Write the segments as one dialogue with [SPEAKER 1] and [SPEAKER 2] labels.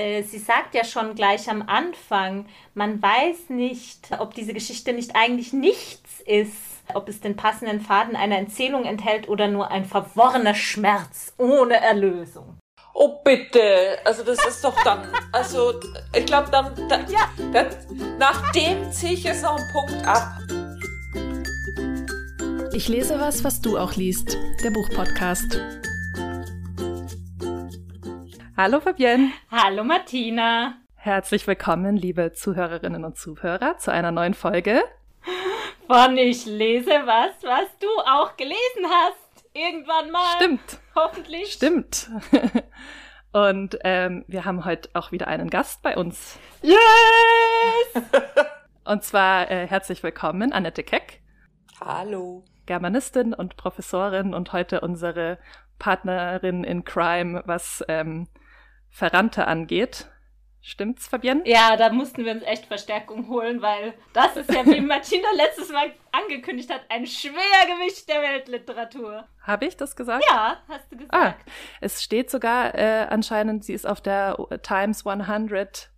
[SPEAKER 1] äh, sie sagt ja schon gleich am Anfang, man weiß nicht, ob diese Geschichte nicht eigentlich nichts ist, ob es den passenden Faden einer Erzählung enthält oder nur ein verworrener Schmerz ohne Erlösung.
[SPEAKER 2] Oh bitte, also das ist doch dann, also ich glaube dann, dann, ja. dann, nach dem ziehe ich jetzt noch einen Punkt ab.
[SPEAKER 3] Ich lese was, was du auch liest. Der Buchpodcast. Hallo Fabienne.
[SPEAKER 1] Hallo Martina.
[SPEAKER 3] Herzlich willkommen, liebe Zuhörerinnen und Zuhörer, zu einer neuen Folge
[SPEAKER 1] von Ich lese was, was du auch gelesen hast. Irgendwann mal.
[SPEAKER 3] Stimmt.
[SPEAKER 1] Hoffentlich.
[SPEAKER 3] Stimmt. Und ähm, wir haben heute auch wieder einen Gast bei uns.
[SPEAKER 1] Yes!
[SPEAKER 3] und zwar äh, herzlich willkommen, Annette Keck.
[SPEAKER 2] Hallo.
[SPEAKER 3] Germanistin und Professorin und heute unsere Partnerin in Crime, was ähm, Verrannte angeht. Stimmt's, Fabienne?
[SPEAKER 1] Ja, da mussten wir uns echt Verstärkung holen, weil das ist ja, wie Martina letztes Mal angekündigt hat, ein Schwergewicht der Weltliteratur.
[SPEAKER 3] Habe ich das gesagt?
[SPEAKER 1] Ja, hast du gesagt. Ah,
[SPEAKER 3] es steht sogar äh, anscheinend, sie ist auf der Times 100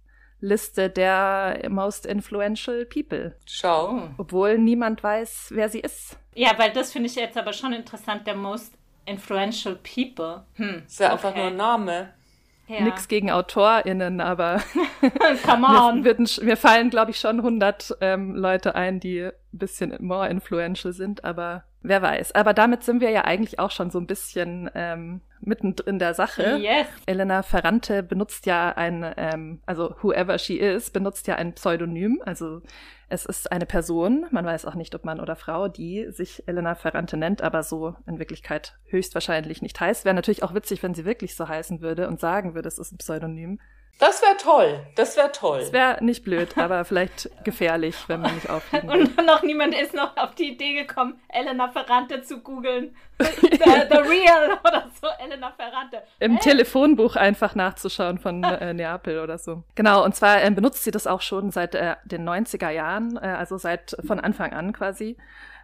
[SPEAKER 3] Liste der most influential people.
[SPEAKER 2] Schau.
[SPEAKER 3] Obwohl niemand weiß, wer sie ist.
[SPEAKER 1] Ja, weil das finde ich jetzt aber schon interessant, der most influential people.
[SPEAKER 2] Hm. Ist ja okay. einfach nur ein Name.
[SPEAKER 3] Ja. Nix gegen AutorInnen, aber
[SPEAKER 1] Come on.
[SPEAKER 3] mir, mir fallen, glaube ich, schon 100 ähm, Leute ein, die ein bisschen more influential sind, aber wer weiß. Aber damit sind wir ja eigentlich auch schon so ein bisschen ähm, mitten in der Sache.
[SPEAKER 1] Yes.
[SPEAKER 3] Elena Ferrante benutzt ja ein, ähm, also whoever she is, benutzt ja ein Pseudonym, also es ist eine Person, man weiß auch nicht, ob Mann oder Frau, die sich Elena Ferrante nennt, aber so in Wirklichkeit höchstwahrscheinlich nicht heißt. Wäre natürlich auch witzig, wenn sie wirklich so heißen würde und sagen würde, es ist ein Pseudonym.
[SPEAKER 2] Das wäre toll. Das wäre toll.
[SPEAKER 3] Das wäre nicht blöd, aber vielleicht gefährlich, wenn man nicht
[SPEAKER 1] will. Und noch niemand ist noch auf die Idee gekommen, Elena Ferrante zu googeln. The, the, Real oder so, Elena Ferrante.
[SPEAKER 3] Im hey. Telefonbuch einfach nachzuschauen von äh, Neapel oder so. Genau, und zwar äh, benutzt sie das auch schon seit äh, den 90er Jahren, äh, also seit von Anfang an quasi.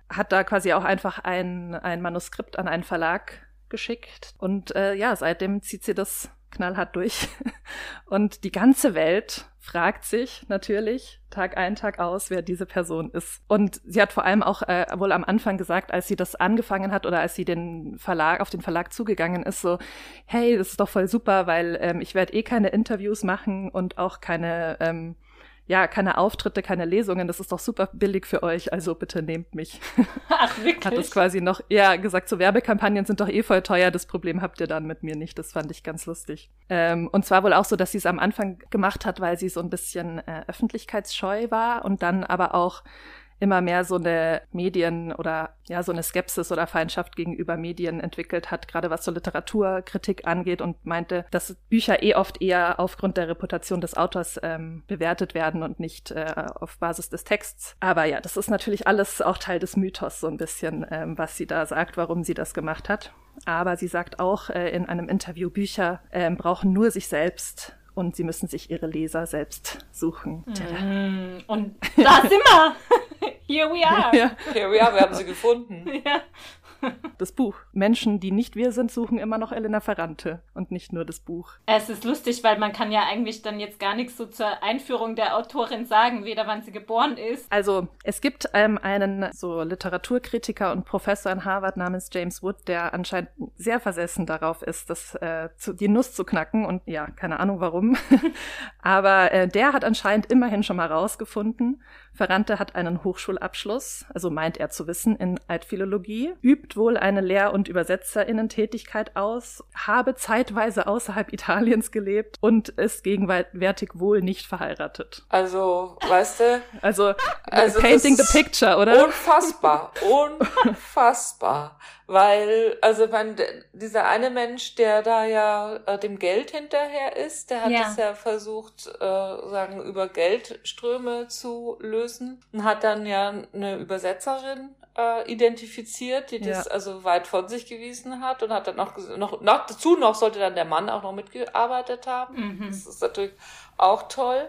[SPEAKER 3] Hat da quasi auch einfach ein, ein Manuskript an einen Verlag geschickt. Und äh, ja, seitdem zieht sie das knallhart durch. Und die ganze Welt fragt sich natürlich Tag ein, Tag aus, wer diese Person ist. Und sie hat vor allem auch äh, wohl am Anfang gesagt, als sie das angefangen hat oder als sie den Verlag auf den Verlag zugegangen ist, so, hey, das ist doch voll super, weil ähm, ich werde eh keine Interviews machen und auch keine ähm, ja, keine Auftritte, keine Lesungen, das ist doch super billig für euch, also bitte nehmt mich.
[SPEAKER 1] Ach, wirklich?
[SPEAKER 3] Hat das quasi noch, ja, gesagt, so Werbekampagnen sind doch eh voll teuer, das Problem habt ihr dann mit mir nicht, das fand ich ganz lustig. Ähm, und zwar wohl auch so, dass sie es am Anfang gemacht hat, weil sie so ein bisschen äh, öffentlichkeitsscheu war und dann aber auch immer mehr so eine Medien oder ja so eine Skepsis oder Feindschaft gegenüber Medien entwickelt hat, gerade was so Literaturkritik angeht und meinte, dass Bücher eh oft eher aufgrund der Reputation des Autors ähm, bewertet werden und nicht äh, auf Basis des Texts. Aber ja, das ist natürlich alles auch Teil des Mythos so ein bisschen, ähm, was sie da sagt, warum sie das gemacht hat. Aber sie sagt auch äh, in einem Interview, Bücher äh, brauchen nur sich selbst und sie müssen sich ihre Leser selbst suchen.
[SPEAKER 1] Mm, und da sind wir! Here we are!
[SPEAKER 2] Ja. Here we are, wir haben sie gefunden.
[SPEAKER 1] Ja.
[SPEAKER 3] Das Buch. Menschen, die nicht wir sind, suchen immer noch Elena Ferrante und nicht nur das Buch.
[SPEAKER 1] Es ist lustig, weil man kann ja eigentlich dann jetzt gar nichts so zur Einführung der Autorin sagen, weder wann sie geboren ist.
[SPEAKER 3] Also es gibt ähm, einen so Literaturkritiker und Professor in Harvard namens James Wood, der anscheinend sehr versessen darauf ist, das, äh, zu, die Nuss zu knacken und ja, keine Ahnung warum. Aber äh, der hat anscheinend immerhin schon mal rausgefunden, Ferrante hat einen Hochschulabschluss, also meint er zu wissen, in Altphilologie, übt wohl eine Lehr- und Übersetzerinnentätigkeit aus, habe zeitweise außerhalb Italiens gelebt und ist gegenwärtig wohl nicht verheiratet.
[SPEAKER 2] Also, weißt du?
[SPEAKER 3] Also, also painting the picture, oder?
[SPEAKER 2] Unfassbar, unfassbar. Weil, also wenn dieser eine Mensch, der da ja äh, dem Geld hinterher ist, der hat ja. es ja versucht, äh, sagen, über Geldströme zu lösen und hat dann ja eine Übersetzerin äh, identifiziert, die das also weit von sich gewiesen hat und hat dann auch noch, noch dazu noch sollte dann der Mann auch noch mitgearbeitet haben. Mhm. Das ist natürlich auch toll.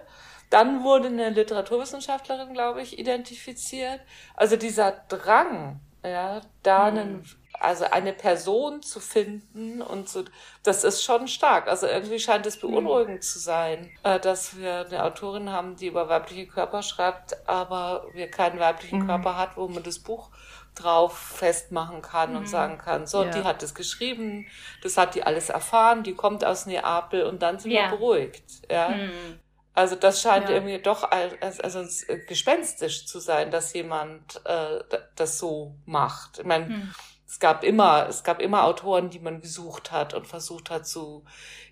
[SPEAKER 2] Dann wurde eine Literaturwissenschaftlerin, glaube ich, identifiziert. Also dieser Drang, ja, da mhm. einen also eine Person zu finden und so, das ist schon stark. Also irgendwie scheint es beunruhigend zu sein, äh, dass wir eine Autorin haben, die über weibliche Körper schreibt, aber wir keinen weiblichen mhm. Körper hat, wo man das Buch drauf festmachen kann mhm. und sagen kann, so, ja. die hat es geschrieben, das hat die alles erfahren, die kommt aus Neapel und dann sind ja. wir beruhigt. Ja. Mhm. Also das scheint ja. irgendwie doch als, also gespenstisch zu sein, dass jemand äh, das so macht. Ich meine, mhm. Es gab immer, es gab immer Autoren, die man gesucht hat und versucht hat zu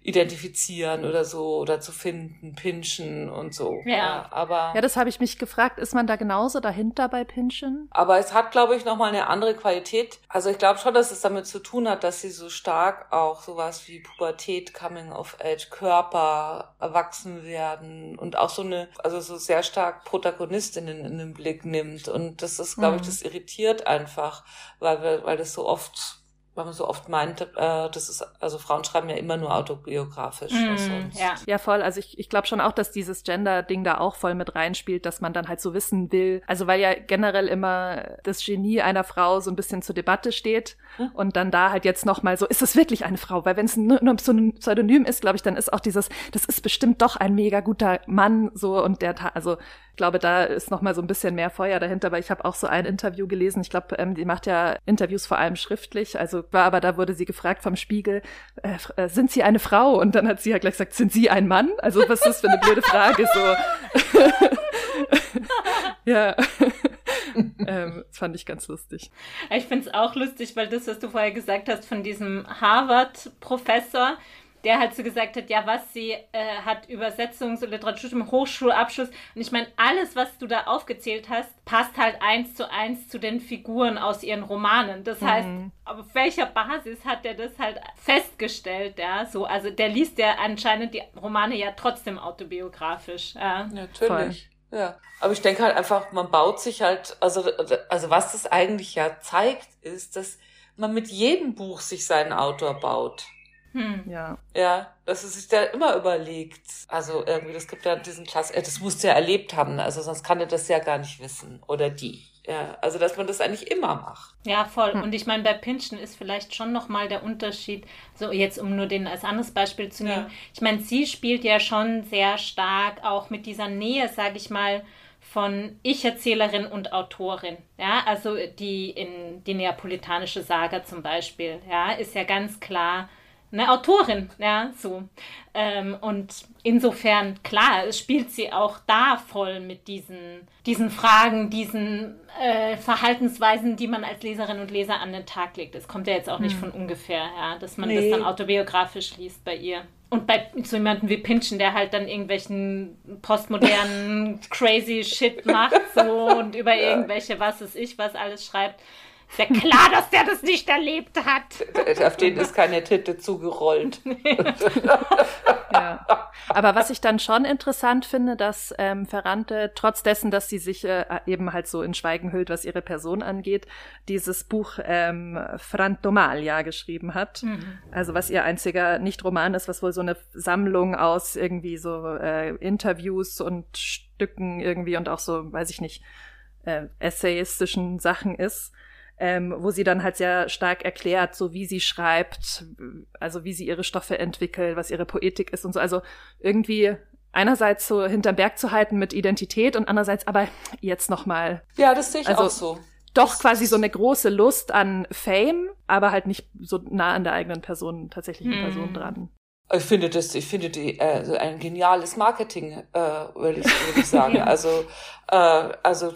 [SPEAKER 2] identifizieren oder so oder zu finden, pinchen und so.
[SPEAKER 3] Ja, aber ja, das habe ich mich gefragt. Ist man da genauso dahinter bei pinchen?
[SPEAKER 2] Aber es hat, glaube ich, noch mal eine andere Qualität. Also ich glaube schon, dass es damit zu tun hat, dass sie so stark auch sowas wie Pubertät, Coming of Age, Körper, erwachsen werden und auch so eine, also so sehr stark Protagonistinnen in den Blick nimmt. Und das ist, glaube mhm. ich, das irritiert einfach, weil wir, weil das so oft weil man so oft meint, äh, das ist, also Frauen schreiben ja immer nur autobiografisch. Mm,
[SPEAKER 3] ja. ja, voll. Also ich, ich glaube schon auch, dass dieses Gender-Ding da auch voll mit reinspielt, dass man dann halt so wissen will. Also weil ja generell immer das Genie einer Frau so ein bisschen zur Debatte steht hm? und dann da halt jetzt nochmal so, ist es wirklich eine Frau? Weil wenn es nur, nur ein Pseudonym ist, glaube ich, dann ist auch dieses, das ist bestimmt doch ein mega guter Mann so und der, also glaube, da ist noch mal so ein bisschen mehr Feuer dahinter, weil ich habe auch so ein Interview gelesen. Ich glaube, ähm, die macht ja Interviews vor allem schriftlich. Also war aber da wurde sie gefragt vom Spiegel, äh, äh, sind Sie eine Frau? Und dann hat sie ja gleich gesagt, sind Sie ein Mann? Also was ist das für eine blöde Frage so? ja. ähm, das fand ich ganz lustig.
[SPEAKER 1] Ich finde es auch lustig, weil das, was du vorher gesagt hast von diesem Harvard-Professor, der halt so gesagt hat, ja, was sie äh, hat Übersetzungs- und Literaturstudium, Hochschulabschluss. Und ich meine, alles, was du da aufgezählt hast, passt halt eins zu eins zu den Figuren aus ihren Romanen. Das mhm. heißt, auf welcher Basis hat der das halt festgestellt, ja? So, also der liest ja anscheinend die Romane ja trotzdem autobiografisch. Ja.
[SPEAKER 2] Natürlich. Voll. Ja, aber ich denke halt einfach, man baut sich halt, also, also was das eigentlich ja zeigt, ist, dass man mit jedem Buch sich seinen Autor baut. Hm. Ja. Ja, dass es sich da immer überlegt. Also irgendwie, das gibt ja diesen Klass, äh, das musst du ja erlebt haben, also sonst kann er das ja gar nicht wissen. Oder die. Ja, also dass man das eigentlich immer macht.
[SPEAKER 1] Ja, voll. Hm. Und ich meine, bei Pinchen ist vielleicht schon nochmal der Unterschied, so jetzt um nur den als anderes Beispiel zu nehmen. Ja. Ich meine, sie spielt ja schon sehr stark auch mit dieser Nähe, sage ich mal, von Ich-Erzählerin und Autorin. Ja, also die in die neapolitanische Saga zum Beispiel, ja, ist ja ganz klar eine Autorin, ja, so. Ähm, und insofern, klar, spielt sie auch da voll mit diesen, diesen Fragen, diesen äh, Verhaltensweisen, die man als Leserin und Leser an den Tag legt. Das kommt ja jetzt auch nicht hm. von ungefähr, ja, dass man nee. das dann autobiografisch liest bei ihr. Und bei so jemandem wie Pinchen, der halt dann irgendwelchen postmodernen crazy Shit macht so und über irgendwelche, was ist ich, was alles schreibt, ist ja klar, dass der das nicht erlebt hat.
[SPEAKER 2] Auf den ist keine Titte zugerollt.
[SPEAKER 3] ja. Aber was ich dann schon interessant finde, dass ähm, Ferrante, trotz dessen, dass sie sich äh, eben halt so in Schweigen hüllt, was ihre Person angeht, dieses Buch ähm, Frantomalia geschrieben hat. Mhm. Also was ihr einziger Nicht-Roman ist, was wohl so eine Sammlung aus irgendwie so äh, Interviews und Stücken irgendwie und auch so, weiß ich nicht, äh, essayistischen Sachen ist ähm, wo sie dann halt sehr stark erklärt, so wie sie schreibt, also wie sie ihre Stoffe entwickelt, was ihre Poetik ist und so. Also irgendwie einerseits so hinterm Berg zu halten mit Identität und andererseits aber jetzt noch mal.
[SPEAKER 2] Ja, das sehe ich also, auch so.
[SPEAKER 3] Doch quasi so eine große Lust an Fame, aber halt nicht so nah an der eigenen Person, tatsächlichen hm. Person dran.
[SPEAKER 2] Ich finde das, ich finde die äh, ein geniales Marketing, äh, würde ich, würd ich sagen. Also, äh, also,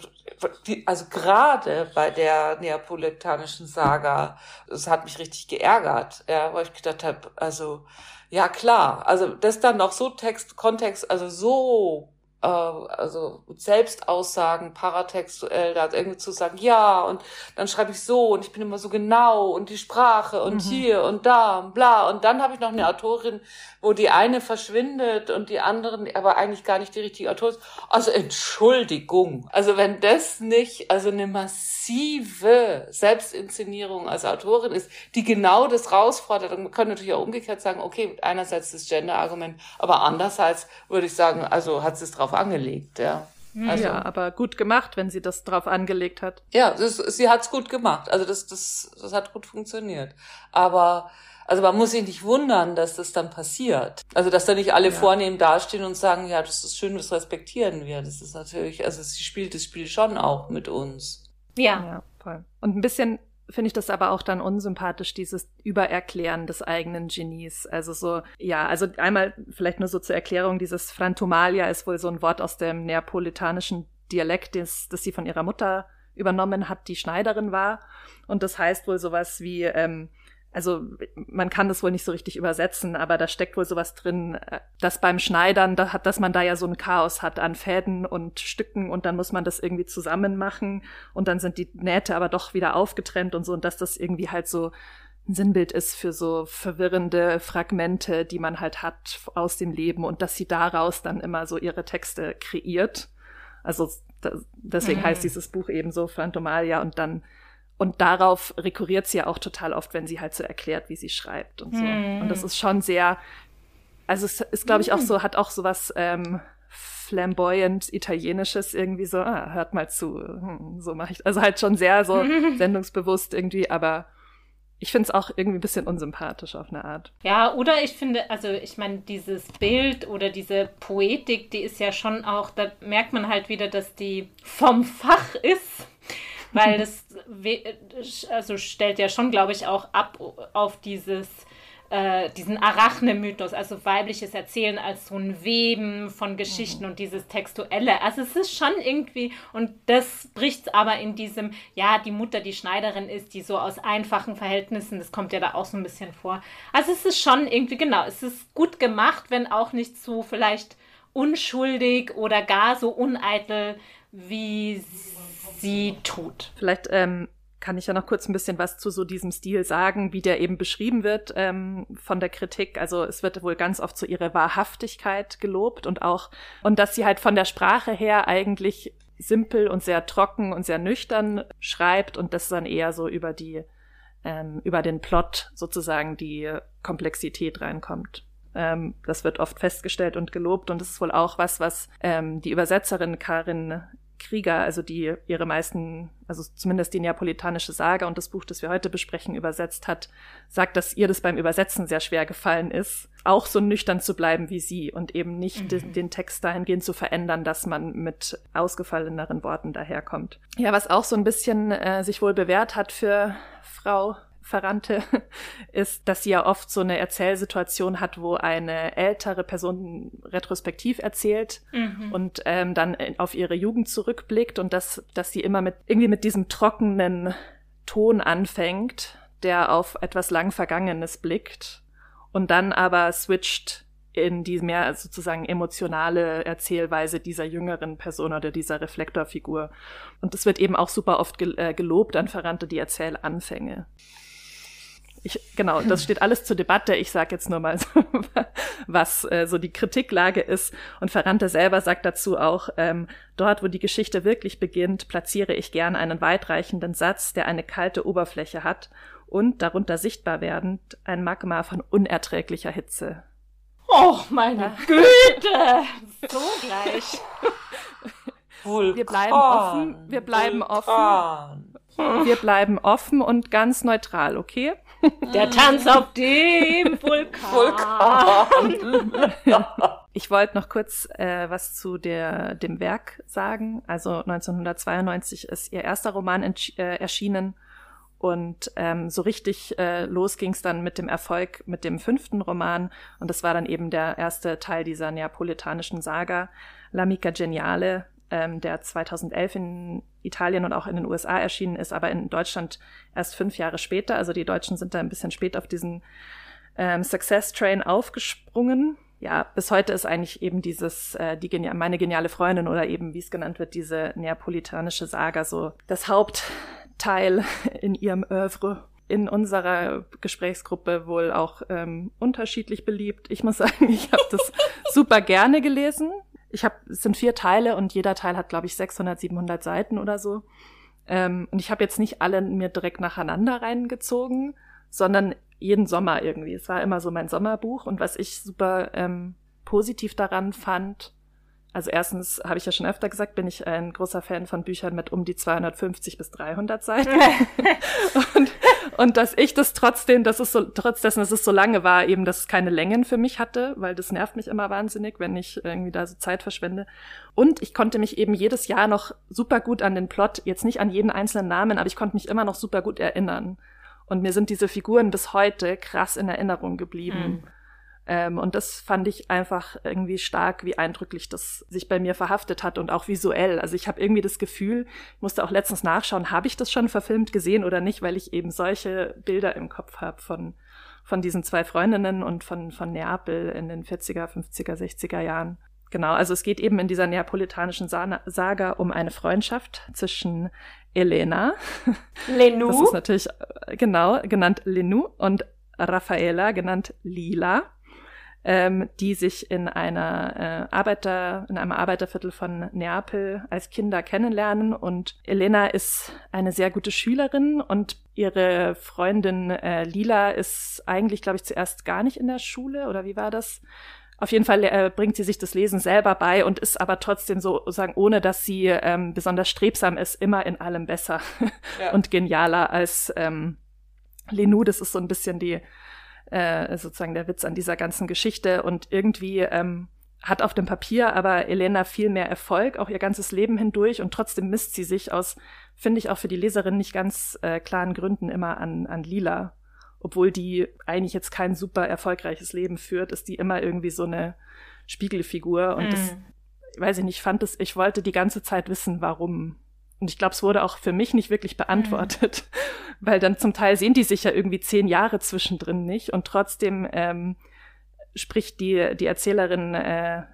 [SPEAKER 2] die, also gerade bei der neapolitanischen Saga, es hat mich richtig geärgert, ja, weil ich gedacht habe, also ja klar, also das dann noch so Text, Kontext, also so äh, also Selbstaussagen paratextuell, da irgendwie zu sagen, ja, und dann schreibe ich so und ich bin immer so genau und die Sprache und mhm. hier und da und bla. Und dann habe ich noch eine Autorin, wo die eine verschwindet und die anderen aber eigentlich gar nicht die richtige Autorin ist. Also Entschuldigung. Also wenn das nicht, also eine massive Selbstinszenierung als Autorin ist, die genau das rausfordert, dann können natürlich auch umgekehrt sagen, okay, einerseits das Gender-Argument, aber andererseits würde ich sagen, also hat sie es drauf angelegt, ja.
[SPEAKER 3] Also, ja, aber gut gemacht, wenn sie das drauf angelegt hat.
[SPEAKER 2] Ja, das, sie hat's gut gemacht. Also das, das, das hat gut funktioniert. Aber also man muss sich nicht wundern, dass das dann passiert. Also dass da nicht alle ja. vornehm dastehen und sagen, ja, das ist schön, das respektieren wir. Das ist natürlich, also sie spielt das Spiel schon auch mit uns.
[SPEAKER 3] Ja. Ja, voll. Und ein bisschen finde ich das aber auch dann unsympathisch, dieses Übererklären des eigenen Genies. Also so, ja, also einmal vielleicht nur so zur Erklärung, dieses Frantomalia ist wohl so ein Wort aus dem neapolitanischen Dialekt, das, das sie von ihrer Mutter übernommen hat, die Schneiderin war. Und das heißt wohl sowas wie, ähm, also man kann das wohl nicht so richtig übersetzen, aber da steckt wohl sowas drin, äh, dass beim Schneidern, da hat, dass man da ja so ein Chaos hat an Fäden und Stücken und dann muss man das irgendwie zusammen machen und dann sind die Nähte aber doch wieder aufgetrennt und so und dass das irgendwie halt so ein Sinnbild ist für so verwirrende Fragmente, die man halt hat aus dem Leben und dass sie daraus dann immer so ihre Texte kreiert. Also deswegen mhm. heißt dieses Buch eben so Phantomalia und dann und darauf rekurriert sie ja auch total oft, wenn sie halt so erklärt, wie sie schreibt und so. Mm. Und das ist schon sehr, also es ist, glaube ich, auch hm. so, hat auch so was ähm, flamboyant Italienisches irgendwie so, ah, hört mal zu, hm, so mache ich, also halt schon sehr so sendungsbewusst irgendwie, aber ich finde es auch irgendwie ein bisschen unsympathisch auf eine Art.
[SPEAKER 1] Ja, oder ich finde, also ich meine, dieses Bild oder diese Poetik, die ist ja schon auch, da merkt man halt wieder, dass die vom Fach ist weil das also stellt ja schon, glaube ich, auch ab auf dieses äh, diesen Arachne-Mythos, also weibliches Erzählen als so ein Weben von Geschichten mhm. und dieses Textuelle. Also es ist schon irgendwie, und das bricht aber in diesem, ja, die Mutter, die Schneiderin ist, die so aus einfachen Verhältnissen, das kommt ja da auch so ein bisschen vor. Also es ist schon irgendwie, genau, es ist gut gemacht, wenn auch nicht so vielleicht unschuldig oder gar so uneitel, wie sie tut.
[SPEAKER 3] Vielleicht ähm, kann ich ja noch kurz ein bisschen was zu so diesem Stil sagen, wie der eben beschrieben wird ähm, von der Kritik. Also es wird wohl ganz oft so ihre Wahrhaftigkeit gelobt und auch, und dass sie halt von der Sprache her eigentlich simpel und sehr trocken und sehr nüchtern schreibt und das dann eher so über die, ähm, über den Plot sozusagen die Komplexität reinkommt. Ähm, das wird oft festgestellt und gelobt und das ist wohl auch was, was ähm, die Übersetzerin Karin Krieger, also die ihre meisten, also zumindest die neapolitanische Sage und das Buch, das wir heute besprechen, übersetzt hat, sagt, dass ihr das beim Übersetzen sehr schwer gefallen ist, auch so nüchtern zu bleiben wie sie und eben nicht mhm. den, den, Text dahingehend zu verändern, dass man mit ausgefalleneren Worten daherkommt. Ja, was auch so ein bisschen äh, sich wohl bewährt hat für Frau Verrannte, ist, dass sie ja oft so eine Erzählsituation hat, wo eine ältere Person retrospektiv erzählt mhm. und ähm, dann auf ihre Jugend zurückblickt und dass, dass sie immer mit irgendwie mit diesem trockenen Ton anfängt, der auf etwas lang Vergangenes blickt und dann aber switcht in die mehr sozusagen emotionale Erzählweise dieser jüngeren Person oder dieser Reflektorfigur. Und es wird eben auch super oft äh, gelobt an Verrannte die Erzählanfänge. Ich, genau, das steht alles zur Debatte. Ich sage jetzt nur mal so, was äh, so die Kritiklage ist. Und Ferrante selber sagt dazu auch, ähm, dort, wo die Geschichte wirklich beginnt, platziere ich gern einen weitreichenden Satz, der eine kalte Oberfläche hat und darunter sichtbar werdend ein Magma von unerträglicher Hitze.
[SPEAKER 1] Oh, meine Güte! so gleich.
[SPEAKER 3] Vulkan, wir bleiben offen, wir bleiben Vulkan. offen. Wir bleiben offen und ganz neutral, okay?
[SPEAKER 1] Der Tanz auf dem Vulkan.
[SPEAKER 3] Vulkan. Ich wollte noch kurz äh, was zu der, dem Werk sagen. Also 1992 ist ihr erster Roman äh, erschienen und ähm, so richtig äh, los ging es dann mit dem Erfolg mit dem fünften Roman und das war dann eben der erste Teil dieser neapolitanischen Saga L'Amica Geniale, ähm, der 2011 in Italien und auch in den USA erschienen ist, aber in Deutschland erst fünf Jahre später. Also die Deutschen sind da ein bisschen spät auf diesen ähm, Success Train aufgesprungen. Ja, bis heute ist eigentlich eben dieses, äh, die Genia meine geniale Freundin oder eben, wie es genannt wird, diese neapolitanische Saga so das Hauptteil in ihrem Oeuvre in unserer Gesprächsgruppe wohl auch ähm, unterschiedlich beliebt. Ich muss sagen, ich habe das super gerne gelesen ich habe, es sind vier Teile und jeder Teil hat, glaube ich, 600, 700 Seiten oder so. Ähm, und ich habe jetzt nicht alle mir direkt nacheinander reingezogen, sondern jeden Sommer irgendwie. Es war immer so mein Sommerbuch und was ich super ähm, positiv daran fand, also erstens habe ich ja schon öfter gesagt, bin ich ein großer Fan von Büchern mit um die 250 bis 300 Seiten. und, und dass ich das trotzdem, dass es so, trotz dessen, dass es so lange war, eben, dass es keine Längen für mich hatte, weil das nervt mich immer wahnsinnig, wenn ich irgendwie da so Zeit verschwende. Und ich konnte mich eben jedes Jahr noch super gut an den Plot, jetzt nicht an jeden einzelnen Namen, aber ich konnte mich immer noch super gut erinnern. Und mir sind diese Figuren bis heute krass in Erinnerung geblieben. Mhm. Ähm, und das fand ich einfach irgendwie stark, wie eindrücklich das sich bei mir verhaftet hat und auch visuell. Also ich habe irgendwie das Gefühl, ich musste auch letztens nachschauen, habe ich das schon verfilmt gesehen oder nicht, weil ich eben solche Bilder im Kopf habe von, von diesen zwei Freundinnen und von, von Neapel in den 40er, 50er, 60er Jahren. Genau, also es geht eben in dieser neapolitanischen Saga um eine Freundschaft zwischen Elena.
[SPEAKER 1] Lenou.
[SPEAKER 3] Das ist natürlich, äh, genau, genannt Lenou und Raffaella, genannt Lila ähm, die sich in einer äh, Arbeiter, in einem Arbeiterviertel von Neapel als Kinder kennenlernen. Und Elena ist eine sehr gute Schülerin und ihre Freundin äh, Lila ist eigentlich, glaube ich, zuerst gar nicht in der Schule oder wie war das? Auf jeden Fall äh, bringt sie sich das Lesen selber bei und ist aber trotzdem so sagen, ohne dass sie ähm, besonders strebsam ist, immer in allem besser ja. und genialer als ähm, Lenou. Das ist so ein bisschen die äh, sozusagen der Witz an dieser ganzen Geschichte. Und irgendwie ähm, hat auf dem Papier aber Elena viel mehr Erfolg, auch ihr ganzes Leben hindurch. Und trotzdem misst sie sich aus, finde ich auch für die Leserin nicht ganz äh, klaren Gründen immer an, an Lila. Obwohl die eigentlich jetzt kein super erfolgreiches Leben führt, ist die immer irgendwie so eine Spiegelfigur. Und mm. das, weiß ich nicht, fand es, ich wollte die ganze Zeit wissen, warum. Und ich glaube, es wurde auch für mich nicht wirklich beantwortet, mhm. weil dann zum Teil sehen die sich ja irgendwie zehn Jahre zwischendrin nicht und trotzdem ähm, spricht die, die Erzählerin äh,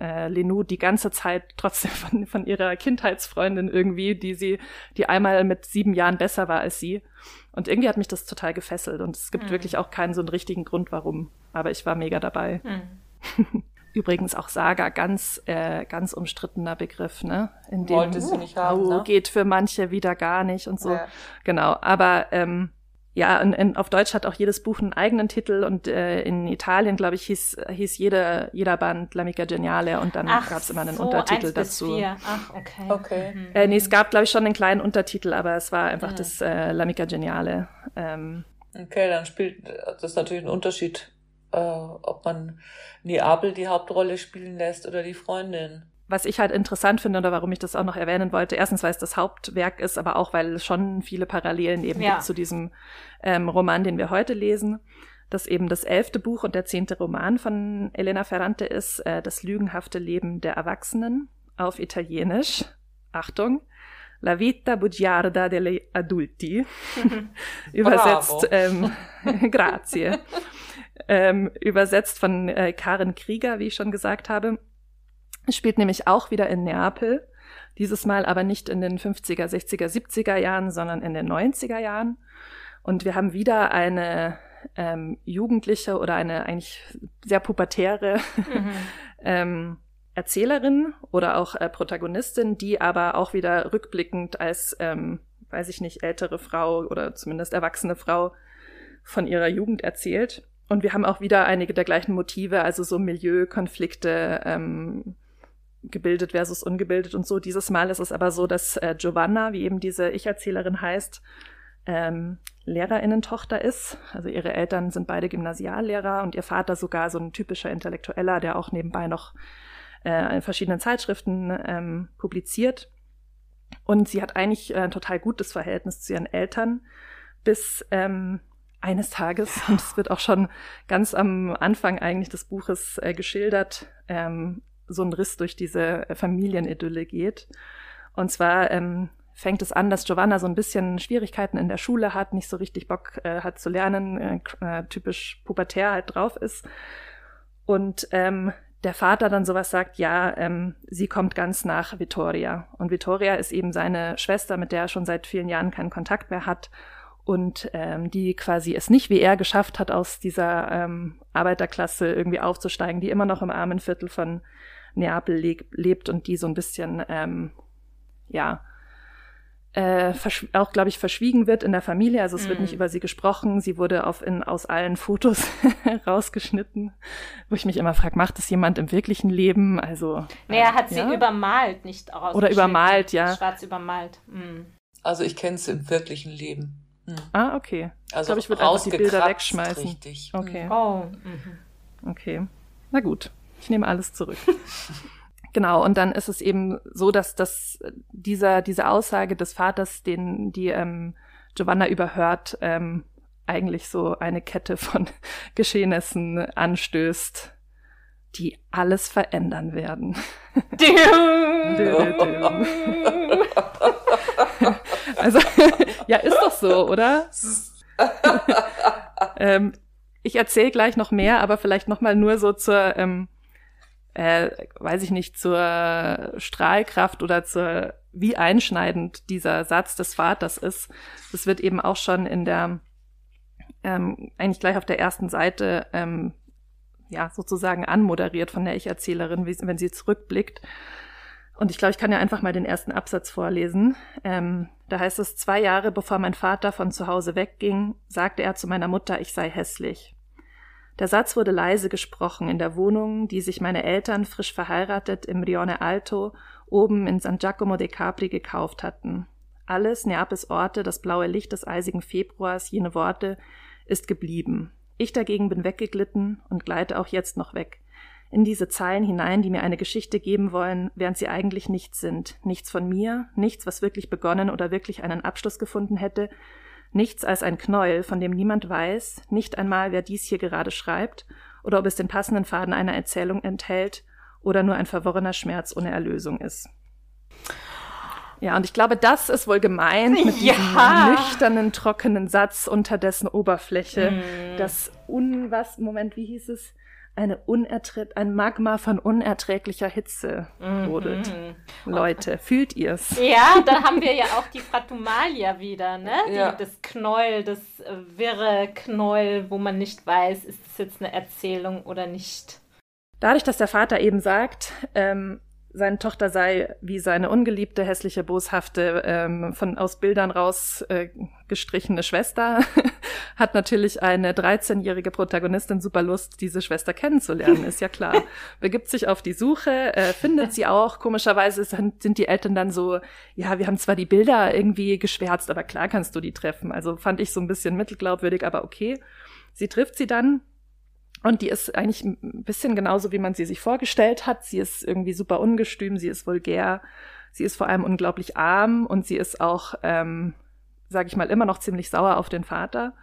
[SPEAKER 3] äh, Lenou die ganze Zeit trotzdem von, von ihrer Kindheitsfreundin irgendwie, die sie, die einmal mit sieben Jahren besser war als sie. Und irgendwie hat mich das total gefesselt und es gibt mhm. wirklich auch keinen so einen richtigen Grund, warum. Aber ich war mega dabei. Mhm. Übrigens auch Saga, ganz, äh, ganz umstrittener Begriff, ne?
[SPEAKER 2] In dem, Wollte sie nicht haben,
[SPEAKER 3] oh,
[SPEAKER 2] ne?
[SPEAKER 3] geht für manche wieder gar nicht und so. Ja. Genau, aber ähm, ja, in, in, auf Deutsch hat auch jedes Buch einen eigenen Titel und äh, in Italien, glaube ich, hieß, hieß jeder, jeder Band L'Amica Geniale und dann gab es immer einen
[SPEAKER 1] so,
[SPEAKER 3] Untertitel dazu.
[SPEAKER 1] Vier. Ach, okay.
[SPEAKER 2] okay.
[SPEAKER 3] Mhm. Äh, nee, es gab, glaube ich, schon einen kleinen Untertitel, aber es war einfach ja. das äh, L'Amica Geniale. Ähm,
[SPEAKER 2] okay, dann spielt das natürlich ein Unterschied äh, ob man Neapel die Hauptrolle spielen lässt oder die Freundin.
[SPEAKER 3] Was ich halt interessant finde oder warum ich das auch noch erwähnen wollte, erstens, weil es das Hauptwerk ist, aber auch, weil es schon viele Parallelen eben ja. gibt zu diesem ähm, Roman, den wir heute lesen, das eben das elfte Buch und der zehnte Roman von Elena Ferrante ist, äh, Das lügenhafte Leben der Erwachsenen auf Italienisch. Achtung, La vita bugiarda degli adulti. Übersetzt, ähm, grazie ähm, übersetzt von äh, Karen Krieger, wie ich schon gesagt habe. Spielt nämlich auch wieder in Neapel. Dieses Mal aber nicht in den 50er, 60er, 70er Jahren, sondern in den 90er Jahren. Und wir haben wieder eine ähm, Jugendliche oder eine eigentlich sehr pubertäre mhm. ähm, Erzählerin oder auch äh, Protagonistin, die aber auch wieder rückblickend als, ähm, weiß ich nicht, ältere Frau oder zumindest erwachsene Frau von ihrer Jugend erzählt. Und wir haben auch wieder einige der gleichen Motive, also so Milieukonflikte, ähm, gebildet versus ungebildet und so. Dieses Mal ist es aber so, dass äh, Giovanna, wie eben diese Ich-Erzählerin heißt, ähm, Lehrerinnentochter ist. Also ihre Eltern sind beide Gymnasiallehrer und ihr Vater sogar so ein typischer Intellektueller, der auch nebenbei noch äh, in verschiedenen Zeitschriften ähm, publiziert. Und sie hat eigentlich ein total gutes Verhältnis zu ihren Eltern, bis ähm, eines Tages, und es wird auch schon ganz am Anfang eigentlich des Buches äh, geschildert, ähm, so ein Riss durch diese Familienidylle geht. Und zwar ähm, fängt es an, dass Giovanna so ein bisschen Schwierigkeiten in der Schule hat, nicht so richtig Bock äh, hat zu lernen, äh, äh typisch pubertär halt drauf ist. Und ähm, der Vater dann sowas sagt, ja, ähm, sie kommt ganz nach Vittoria. Und Vittoria ist eben seine Schwester, mit der er schon seit vielen Jahren keinen Kontakt mehr hat und ähm, die quasi es nicht wie er geschafft hat, aus dieser ähm, Arbeiterklasse irgendwie aufzusteigen, die immer noch im armen Viertel von Neapel le lebt und die so ein bisschen, ähm, ja, äh, auch, glaube ich, verschwiegen wird in der Familie. Also es mm. wird nicht mm. über sie gesprochen. Sie wurde auf in, aus allen Fotos rausgeschnitten, wo ich mich immer frage, macht das jemand im wirklichen Leben? Also
[SPEAKER 1] nee, er hat äh, ja? sie übermalt, nicht
[SPEAKER 3] rausgeschnitten. Oder übermalt, ja.
[SPEAKER 1] Schwarz übermalt. Mm.
[SPEAKER 2] Also ich kenne es im wirklichen Leben.
[SPEAKER 3] Hm. Ah, okay. Also ich glaube, ich würde auch die Bilder wegschmeißen.
[SPEAKER 2] Richtig.
[SPEAKER 3] Okay. Oh. Mhm. Okay. Na gut. Ich nehme alles zurück. Genau, und dann ist es eben so, dass das dieser diese Aussage des Vaters, den die ähm, Giovanna überhört, ähm, eigentlich so eine Kette von Geschehnissen anstößt, die alles verändern werden. also ja, ist doch so, oder? ähm, ich erzähle gleich noch mehr, aber vielleicht noch mal nur so zur ähm, äh, weiß ich nicht, zur Strahlkraft oder zur, wie einschneidend dieser Satz des Vaters ist. Das wird eben auch schon in der, ähm, eigentlich gleich auf der ersten Seite, ähm, ja, sozusagen anmoderiert von der Ich-Erzählerin, wenn sie zurückblickt. Und ich glaube, ich kann ja einfach mal den ersten Absatz vorlesen. Ähm, da heißt es, zwei Jahre bevor mein Vater von zu Hause wegging, sagte er zu meiner Mutter, ich sei hässlich. Der Satz wurde leise gesprochen in der Wohnung, die sich meine Eltern frisch verheiratet im Rione Alto oben in San Giacomo de Capri gekauft hatten. Alles, Neapels Orte, das blaue Licht des eisigen Februars, jene Worte, ist geblieben. Ich dagegen bin weggeglitten und gleite auch jetzt noch weg. In diese Zeilen hinein, die mir eine Geschichte geben wollen, während sie eigentlich nichts sind. Nichts von mir, nichts, was wirklich begonnen oder wirklich einen Abschluss gefunden hätte, nichts als ein Knäuel, von dem niemand weiß, nicht einmal wer dies hier gerade schreibt, oder ob es den passenden Faden einer Erzählung enthält oder nur ein verworrener Schmerz ohne Erlösung ist. Ja, und ich glaube, das ist wohl gemeint mit ja. diesem nüchternen, trockenen Satz unter dessen Oberfläche. Mm. Das un, was, Moment, wie hieß es? Eine unerträ ein Magma von unerträglicher Hitze brodelt. Mhm. Leute, fühlt ihr's?
[SPEAKER 1] Ja, da haben wir ja auch die Fratumalia wieder, ne? Ja. Die, das Knäuel, das äh, wirre Knäuel, wo man nicht weiß, ist es jetzt eine Erzählung oder nicht.
[SPEAKER 3] Dadurch, dass der Vater eben sagt, ähm, seine Tochter sei wie seine ungeliebte, hässliche, boshafte, ähm, von aus Bildern raus äh, gestrichene Schwester, hat natürlich eine 13-jährige Protagonistin super Lust, diese Schwester kennenzulernen, ist ja klar. Begibt sich auf die Suche, äh, findet sie auch. Komischerweise sind, die Eltern dann so, ja, wir haben zwar die Bilder irgendwie geschwärzt, aber klar kannst du die treffen. Also fand ich so ein bisschen mittelglaubwürdig, aber okay. Sie trifft sie dann und die ist eigentlich ein bisschen genauso, wie man sie sich vorgestellt hat. Sie ist irgendwie super ungestüm, sie ist vulgär, sie ist vor allem unglaublich arm und sie ist auch, ähm, sage ich mal, immer noch ziemlich sauer auf den Vater.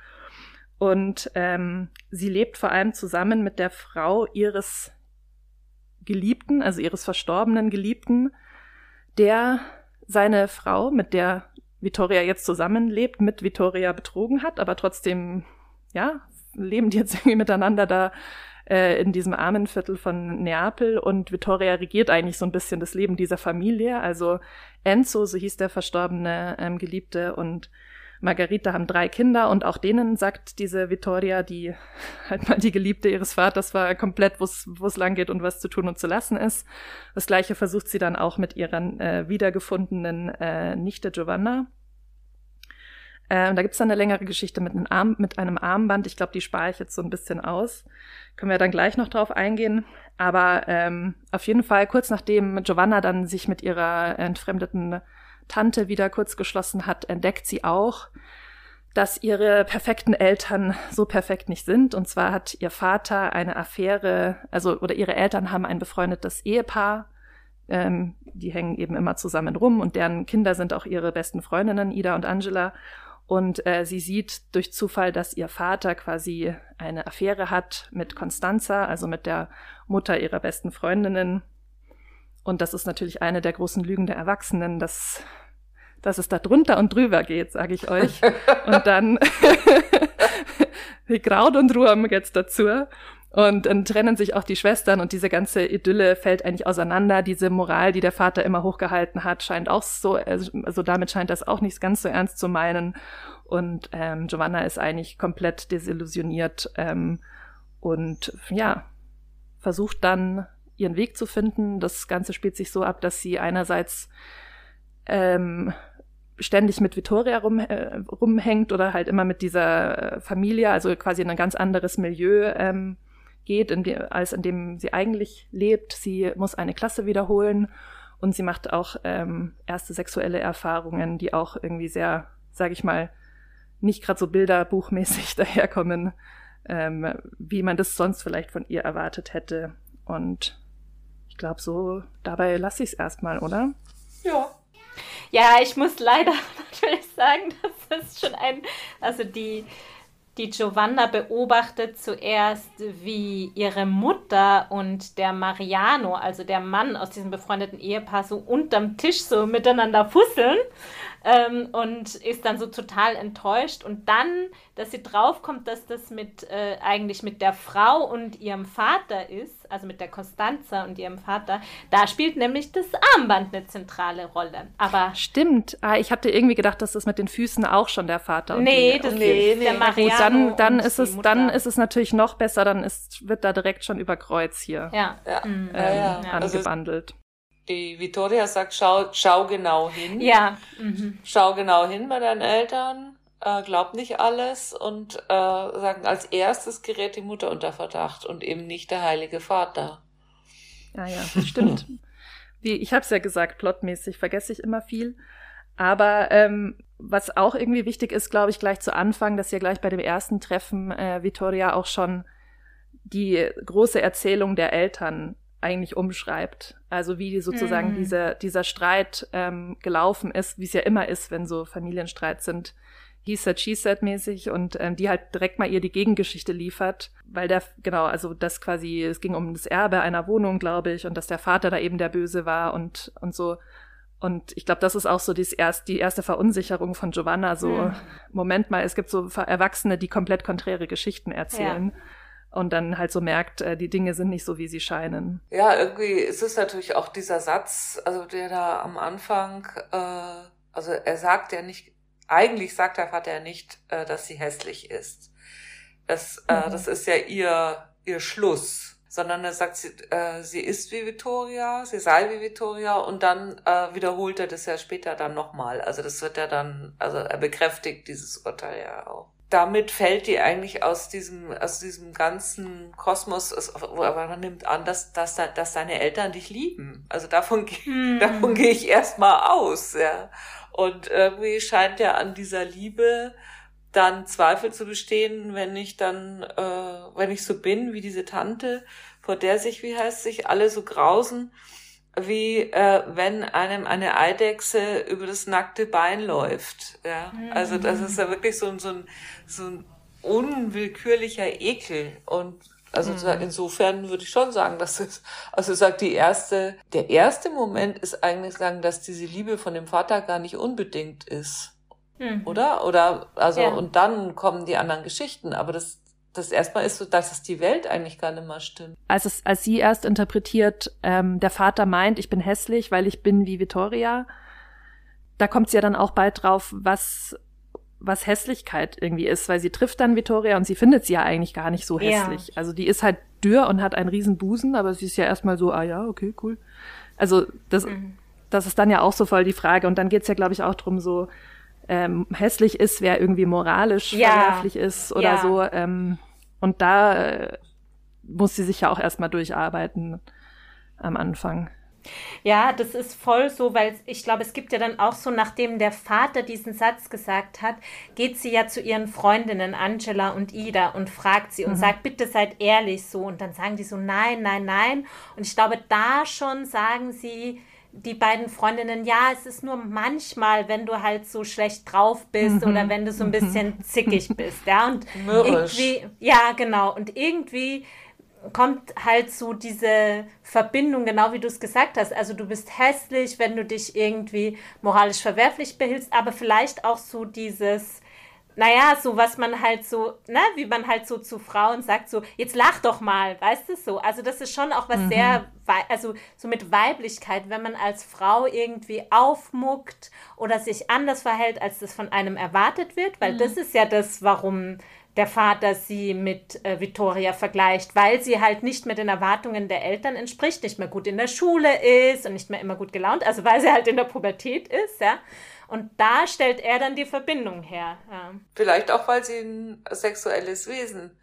[SPEAKER 3] Und ähm, sie lebt vor allem zusammen mit der Frau ihres Geliebten, also ihres verstorbenen Geliebten, der seine Frau, mit der Vittoria jetzt zusammenlebt, mit Vittoria betrogen hat, aber trotzdem ja leben die jetzt irgendwie miteinander da äh, in diesem armen Viertel von Neapel und Vittoria regiert eigentlich so ein bisschen das Leben dieser Familie. Also Enzo, so hieß der verstorbene ähm, Geliebte und Margarita haben drei Kinder und auch denen sagt diese Vittoria, die halt mal die Geliebte ihres Vaters war, komplett, wo es lang geht und was zu tun und zu lassen ist. Das gleiche versucht sie dann auch mit ihrer äh, wiedergefundenen äh, Nichte Giovanna. Ähm, da gibt's dann eine längere Geschichte mit einem, Arm, mit einem Armband. Ich glaube, die spare ich jetzt so ein bisschen aus. Können wir dann gleich noch drauf eingehen. Aber ähm, auf jeden Fall, kurz nachdem Giovanna dann sich mit ihrer entfremdeten Tante wieder kurz geschlossen hat, entdeckt sie auch, dass ihre perfekten Eltern so perfekt nicht sind. Und zwar hat ihr Vater eine Affäre, also oder ihre Eltern haben ein befreundetes Ehepaar. Ähm, die hängen eben immer zusammen rum und deren Kinder sind auch ihre besten Freundinnen, Ida und Angela. Und äh, sie sieht durch Zufall, dass ihr Vater quasi eine Affäre hat mit Constanza, also mit der Mutter ihrer besten Freundinnen. Und das ist natürlich eine der großen Lügen der Erwachsenen, dass, dass es da drunter und drüber geht, sage ich euch. Und dann wie Kraut und Ruhm geht's dazu. Und dann trennen sich auch die Schwestern und diese ganze Idylle fällt eigentlich auseinander. Diese Moral, die der Vater immer hochgehalten hat, scheint auch so, also damit scheint das auch nicht ganz so ernst zu meinen. Und ähm, Giovanna ist eigentlich komplett desillusioniert ähm, und ja, versucht dann ihren Weg zu finden. Das Ganze spielt sich so ab, dass sie einerseits ähm, ständig mit Vittoria rum, äh, rumhängt oder halt immer mit dieser Familie, also quasi in ein ganz anderes Milieu ähm, geht, in die, als in dem sie eigentlich lebt. Sie muss eine Klasse wiederholen und sie macht auch ähm, erste sexuelle Erfahrungen, die auch irgendwie sehr, sage ich mal, nicht gerade so bilderbuchmäßig daherkommen, ähm, wie man das sonst vielleicht von ihr erwartet hätte. Und ich glaube, so dabei lasse ich es erstmal, oder?
[SPEAKER 1] Ja. Ja, ich muss leider natürlich sagen, das ist schon ein, also die, die Giovanna beobachtet zuerst, wie ihre Mutter und der Mariano, also der Mann aus diesem befreundeten Ehepaar, so unterm Tisch so miteinander fusseln ähm, und ist dann so total enttäuscht. Und dann, dass sie draufkommt, dass das mit äh, eigentlich mit der Frau und ihrem Vater ist, also mit der Costanza und ihrem Vater, da spielt nämlich das Armband eine zentrale Rolle. Aber
[SPEAKER 3] stimmt. Ah, ich hatte irgendwie gedacht, dass das mit den Füßen auch schon der Vater.
[SPEAKER 1] Nee, die, das nee, ist nee. der Mariano.
[SPEAKER 3] Gut, dann, dann ist es, dann ist es natürlich noch besser. Dann ist, wird da direkt schon über Kreuz hier
[SPEAKER 1] ja.
[SPEAKER 3] Ähm, ja. ja, ja. angebandelt. Also
[SPEAKER 2] die Vittoria sagt, schau, schau genau hin.
[SPEAKER 1] Ja. Mhm.
[SPEAKER 2] Schau genau hin bei deinen Eltern, äh, glaub nicht alles und äh, sagen, als erstes gerät die Mutter unter Verdacht und eben nicht der Heilige Vater.
[SPEAKER 3] Ja, ja, das stimmt. Wie, ich habe es ja gesagt, plotmäßig vergesse ich immer viel. Aber ähm, was auch irgendwie wichtig ist, glaube ich, gleich zu Anfang, dass ja gleich bei dem ersten Treffen äh, Vittoria auch schon die große Erzählung der Eltern eigentlich umschreibt. Also wie sozusagen mhm. dieser, dieser Streit ähm, gelaufen ist, wie es ja immer ist, wenn so Familienstreits sind, he said, she said mäßig und ähm, die halt direkt mal ihr die Gegengeschichte liefert, weil der, genau, also das quasi, es ging um das Erbe einer Wohnung, glaube ich, und dass der Vater da eben der Böse war und, und so. Und ich glaube, das ist auch so dies erst, die erste Verunsicherung von Giovanna, so, mhm. Moment mal, es gibt so Erwachsene, die komplett konträre Geschichten erzählen. Ja und dann halt so merkt, äh, die Dinge sind nicht so, wie sie scheinen.
[SPEAKER 2] Ja, irgendwie ist es natürlich auch dieser Satz, also der da am Anfang, äh, also er sagt ja nicht, eigentlich sagt der Vater ja nicht, äh, dass sie hässlich ist. Das, äh, mhm. das ist ja ihr, ihr Schluss sondern er sagt, sie, äh, sie ist wie Vittoria, sie sei wie Vittoria und dann äh, wiederholt er das ja später dann nochmal. Also das wird ja dann, also er bekräftigt dieses Urteil ja auch damit fällt die eigentlich aus diesem, aus diesem ganzen Kosmos, aber man nimmt an, dass, dass, dass deine Eltern dich lieben. Also davon, hm. davon gehe ich erstmal aus, ja. Und irgendwie scheint ja an dieser Liebe dann Zweifel zu bestehen, wenn ich dann, äh, wenn ich so bin wie diese Tante, vor der sich, wie heißt sich, alle so grausen wie äh, wenn einem eine Eidechse über das nackte Bein läuft. Ja? Also das ist ja wirklich so, so, ein, so ein unwillkürlicher Ekel. Und also mhm. insofern würde ich schon sagen, dass es, also sagt die erste, der erste Moment ist eigentlich sagen, dass diese Liebe von dem Vater gar nicht unbedingt ist. Mhm. Oder? Oder, also, ja. und dann kommen die anderen Geschichten. Aber das, das erstmal ist so, dass es die Welt eigentlich gar nicht mehr stimmt.
[SPEAKER 3] Als es, als sie erst interpretiert, ähm, der Vater meint, ich bin hässlich, weil ich bin wie Vittoria, da kommt sie ja dann auch bald drauf, was was Hässlichkeit irgendwie ist, weil sie trifft dann Vittoria und sie findet sie ja eigentlich gar nicht so hässlich. Ja. Also die ist halt dürr und hat einen riesen Busen, aber sie ist ja erstmal so, ah ja, okay, cool. Also das, mhm. das ist dann ja auch so voll die Frage. Und dann geht's ja, glaube ich, auch drum so, ähm, hässlich ist, wer irgendwie moralisch ja. verwerflich ist oder ja. so. Ähm, und da äh, muss sie sich ja auch erstmal durcharbeiten am Anfang.
[SPEAKER 1] Ja, das ist voll so, weil ich glaube, es gibt ja dann auch so, nachdem der Vater diesen Satz gesagt hat, geht sie ja zu ihren Freundinnen Angela und Ida und fragt sie und mhm. sagt, bitte seid ehrlich so. Und dann sagen die so, nein, nein, nein. Und ich glaube, da schon sagen sie, die beiden Freundinnen, ja, es ist nur manchmal, wenn du halt so schlecht drauf bist mhm. oder wenn du so ein bisschen zickig bist, ja, und
[SPEAKER 2] Mürrisch.
[SPEAKER 1] irgendwie, ja, genau, und irgendwie kommt halt so diese Verbindung, genau wie du es gesagt hast. Also du bist hässlich, wenn du dich irgendwie moralisch verwerflich behältst, aber vielleicht auch so dieses, naja, so was man halt so, ne, wie man halt so zu Frauen sagt, so, jetzt lach doch mal, weißt du so. Also das ist schon auch was mhm. sehr, also so mit Weiblichkeit, wenn man als Frau irgendwie aufmuckt oder sich anders verhält, als das von einem erwartet wird, weil mhm. das ist ja das, warum der Vater sie mit äh, Victoria vergleicht, weil sie halt nicht mehr den Erwartungen der Eltern entspricht, nicht mehr gut in der Schule ist und nicht mehr immer gut gelaunt, also weil sie halt in der Pubertät ist, ja. Und da stellt er dann die Verbindung her. Ja.
[SPEAKER 2] Vielleicht auch, weil sie ein sexuelles Wesen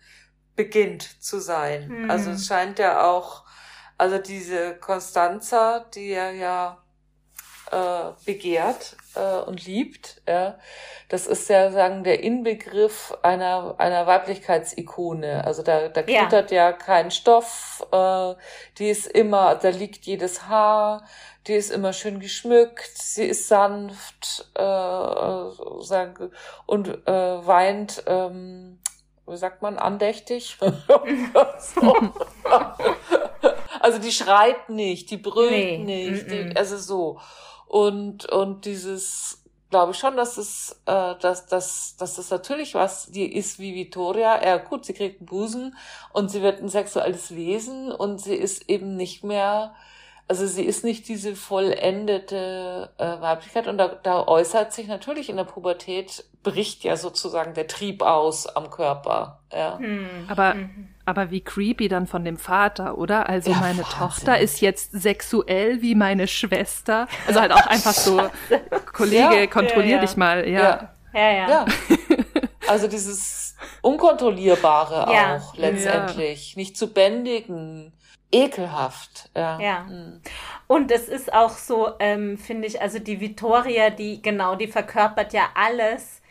[SPEAKER 2] beginnt zu sein. Mhm. Also es scheint ja auch, also diese Constanza, die er ja äh, begehrt äh, und liebt, ja, das ist ja sagen der Inbegriff einer einer Weiblichkeitsikone. Also da da knittert ja. ja kein Stoff, äh, die ist immer, da liegt jedes Haar, die ist immer schön geschmückt, sie ist sanft äh, sagen, und äh, weint, ähm, wie sagt man, andächtig. also die schreit nicht, die brüllt nee. nicht, die, also so. Und, und dieses, glaube ich schon, dass es, äh, dass, dass, dass das natürlich was, die ist wie Vittoria. Ja, gut, sie kriegt einen Busen und sie wird ein sexuelles Wesen und sie ist eben nicht mehr, also sie ist nicht diese vollendete äh, Weiblichkeit und da, da äußert sich natürlich in der Pubertät, bricht ja sozusagen der Trieb aus am Körper. Ja. Hm.
[SPEAKER 3] Aber, mhm. Aber wie creepy dann von dem Vater, oder? Also ja, meine Wahnsinn. Tochter ist jetzt sexuell wie meine Schwester. Also halt auch einfach so, Kollege, ja, kontrollier ja, dich mal. Ja,
[SPEAKER 1] ja, ja. ja.
[SPEAKER 2] Also dieses Unkontrollierbare auch letztendlich. Nicht zu bändigen ekelhaft. Ja.
[SPEAKER 1] ja. Hm. Und es ist auch so, ähm, finde ich, also die Vittoria, die genau, die verkörpert ja alles,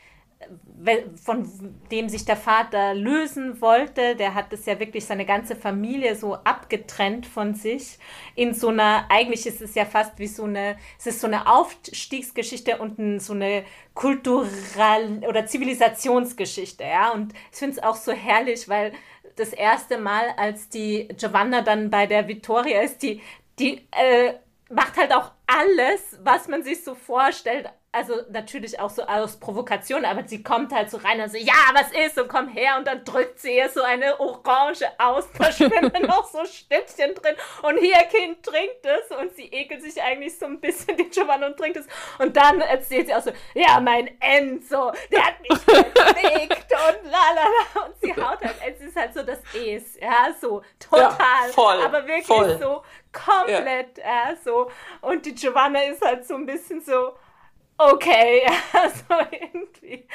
[SPEAKER 1] von dem sich der Vater lösen wollte. Der hat es ja wirklich seine ganze Familie so abgetrennt von sich. In so einer, eigentlich ist es ja fast wie so eine, es ist so eine Aufstiegsgeschichte und so eine kulturelle oder Zivilisationsgeschichte, ja. Und ich finde es auch so herrlich, weil das erste Mal, als die Giovanna dann bei der Vittoria ist, die, die äh, macht halt auch alles, was man sich so vorstellt, also natürlich auch so aus Provokation, aber sie kommt halt so rein und so, ja, was ist? Und komm her und dann drückt sie ihr so eine Orange aus, da schwimmen noch so Stückchen drin und hier, Kind, trinkt es und sie ekelt sich eigentlich so ein bisschen die Giovanna und trinkt es und dann erzählt sie auch so, ja, mein Enzo, der hat mich bewegt und lalala und sie haut halt, es ist halt so das Es, ja, so total, ja, voll, aber wirklich voll. so komplett, ja. ja, so und die Giovanna ist halt so ein bisschen so, okay, also irgendwie.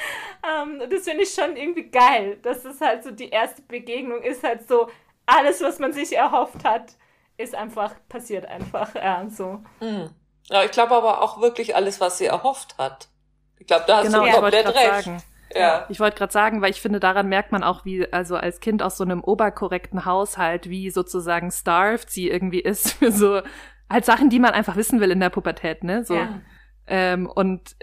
[SPEAKER 1] Ähm, das finde ich schon irgendwie geil. Das ist halt so die erste Begegnung, ist halt so, alles, was man sich erhofft hat, ist einfach, passiert einfach. Ja, so.
[SPEAKER 2] Mhm. Ja, ich glaube aber auch wirklich alles, was sie erhofft hat. Ich glaube, da hast genau, du komplett recht.
[SPEAKER 3] Sagen. Ja. Ich wollte gerade sagen, weil ich finde, daran merkt man auch, wie, also als Kind aus so einem oberkorrekten Haushalt, wie sozusagen starved sie irgendwie ist für so, halt Sachen, die man einfach wissen will in der Pubertät, ne? So. Ja ähm, und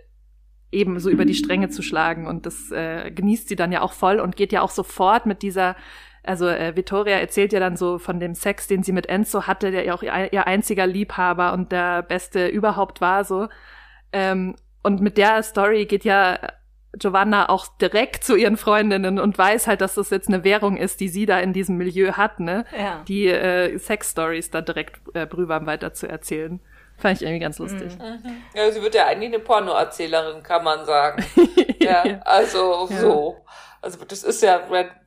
[SPEAKER 3] eben so über die Stränge zu schlagen. Und das äh, genießt sie dann ja auch voll und geht ja auch sofort mit dieser, also äh, Vittoria erzählt ja dann so von dem Sex, den sie mit Enzo hatte, der ja auch ihr, ihr einziger Liebhaber und der beste überhaupt war so. Ähm, und mit der Story geht ja Giovanna auch direkt zu ihren Freundinnen und weiß halt, dass das jetzt eine Währung ist, die sie da in diesem Milieu hat, ne? Ja. Die äh, Sex-Stories da direkt äh, Brühwarm weiter zu erzählen. Fand ich irgendwie ganz lustig.
[SPEAKER 2] Mhm. Ja, sie wird ja eigentlich eine Pornoerzählerin, kann man sagen. ja, also ja. so. Also das ist ja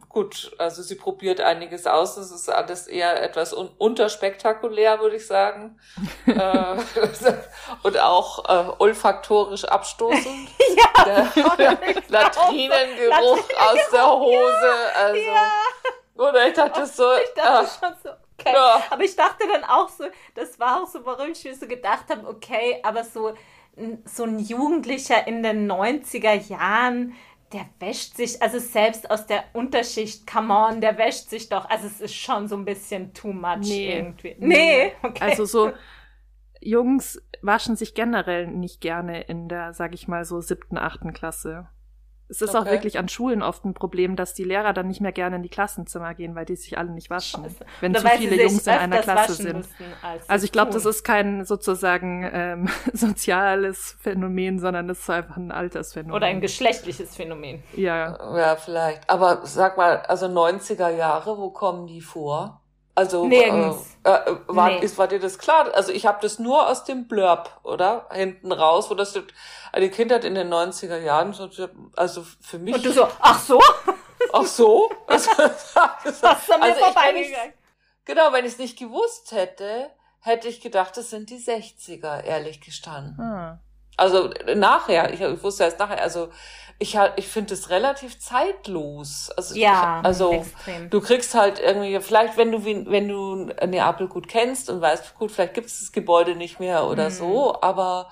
[SPEAKER 2] gut, also sie probiert einiges aus. Das ist alles eher etwas un unterspektakulär, würde ich sagen. äh, und auch äh, olfaktorisch abstoßend. ja, der Latrinengeruch aus der Hose. Also, ja. Oder ich dachte so.
[SPEAKER 1] Ich dachte ah, schon so okay. Ja. Aber ich dachte dann auch so, das war auch so, warum ich mir so gedacht habe, okay, aber so, so ein Jugendlicher in den 90er Jahren, der wäscht sich, also selbst aus der Unterschicht, come on, der wäscht sich doch. Also es ist schon so ein bisschen too much nee. irgendwie. Nee,
[SPEAKER 3] okay. Also so Jungs waschen sich generell nicht gerne in der, sag ich mal, so siebten, achten Klasse. Es ist okay. auch wirklich an Schulen oft ein Problem, dass die Lehrer dann nicht mehr gerne in die Klassenzimmer gehen, weil die sich alle nicht waschen, Scheiße. wenn Oder zu viele Jungs in einer Klasse sind. Also ich glaube, das ist kein sozusagen ähm, soziales Phänomen, sondern das ist einfach ein Altersphänomen.
[SPEAKER 1] Oder ein geschlechtliches Phänomen.
[SPEAKER 3] Ja.
[SPEAKER 2] Ja, vielleicht. Aber sag mal, also 90er Jahre, wo kommen die vor? Also
[SPEAKER 1] Nirgends.
[SPEAKER 2] Äh, äh, war, nee. ist, war dir das klar? Also ich habe das nur aus dem Blurb, oder? Hinten raus, wo das eine Kindheit in den 90er Jahren, also für mich.
[SPEAKER 1] Und du so, ach so?
[SPEAKER 2] Ach so? Also,
[SPEAKER 1] das, Hast du mir also vorbeigegangen?
[SPEAKER 2] Genau, wenn ich es nicht gewusst hätte, hätte ich gedacht, das sind die 60er, ehrlich gestanden. Hm. Also nachher, ich, ich wusste erst nachher, also ich, ich finde es relativ zeitlos. Also,
[SPEAKER 1] ja,
[SPEAKER 2] ich, also extrem. du kriegst halt irgendwie, vielleicht wenn du wenn du Neapel gut kennst und weißt, gut, vielleicht gibt es das Gebäude nicht mehr oder mhm. so, aber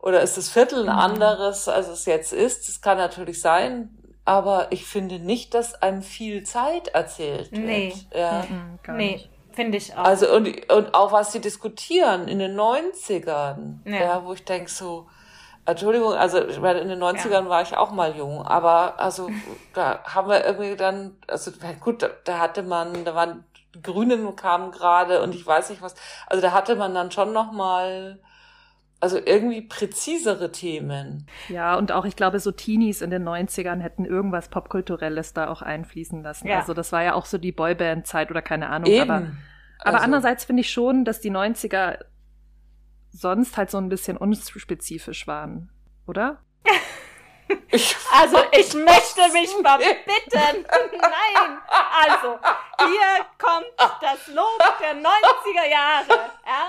[SPEAKER 2] oder ist das Viertel ein mhm. anderes, als es jetzt ist? Das kann natürlich sein, aber ich finde nicht, dass einem viel Zeit erzählt wird.
[SPEAKER 1] Nee,
[SPEAKER 2] ja.
[SPEAKER 1] Mhm, nee. Finde ich auch.
[SPEAKER 2] Also und, und auch was sie diskutieren in den 90ern, ja, ja wo ich denke so, Entschuldigung, also weil in den 90ern ja. war ich auch mal jung, aber also da haben wir irgendwie dann, also gut, da, da hatte man, da waren die Grünen kamen gerade und ich weiß nicht was, also da hatte man dann schon noch mal also irgendwie präzisere Themen.
[SPEAKER 3] Ja, und auch ich glaube, so Teenies in den 90ern hätten irgendwas Popkulturelles da auch einfließen lassen. Ja. Also das war ja auch so die Boyband-Zeit oder keine Ahnung. Eben. Aber, aber also. andererseits finde ich schon, dass die 90er sonst halt so ein bisschen unspezifisch waren, oder?
[SPEAKER 1] also ich möchte mich verbitten. Nein. Also, hier kommt das Lob der 90er Jahre. Ja?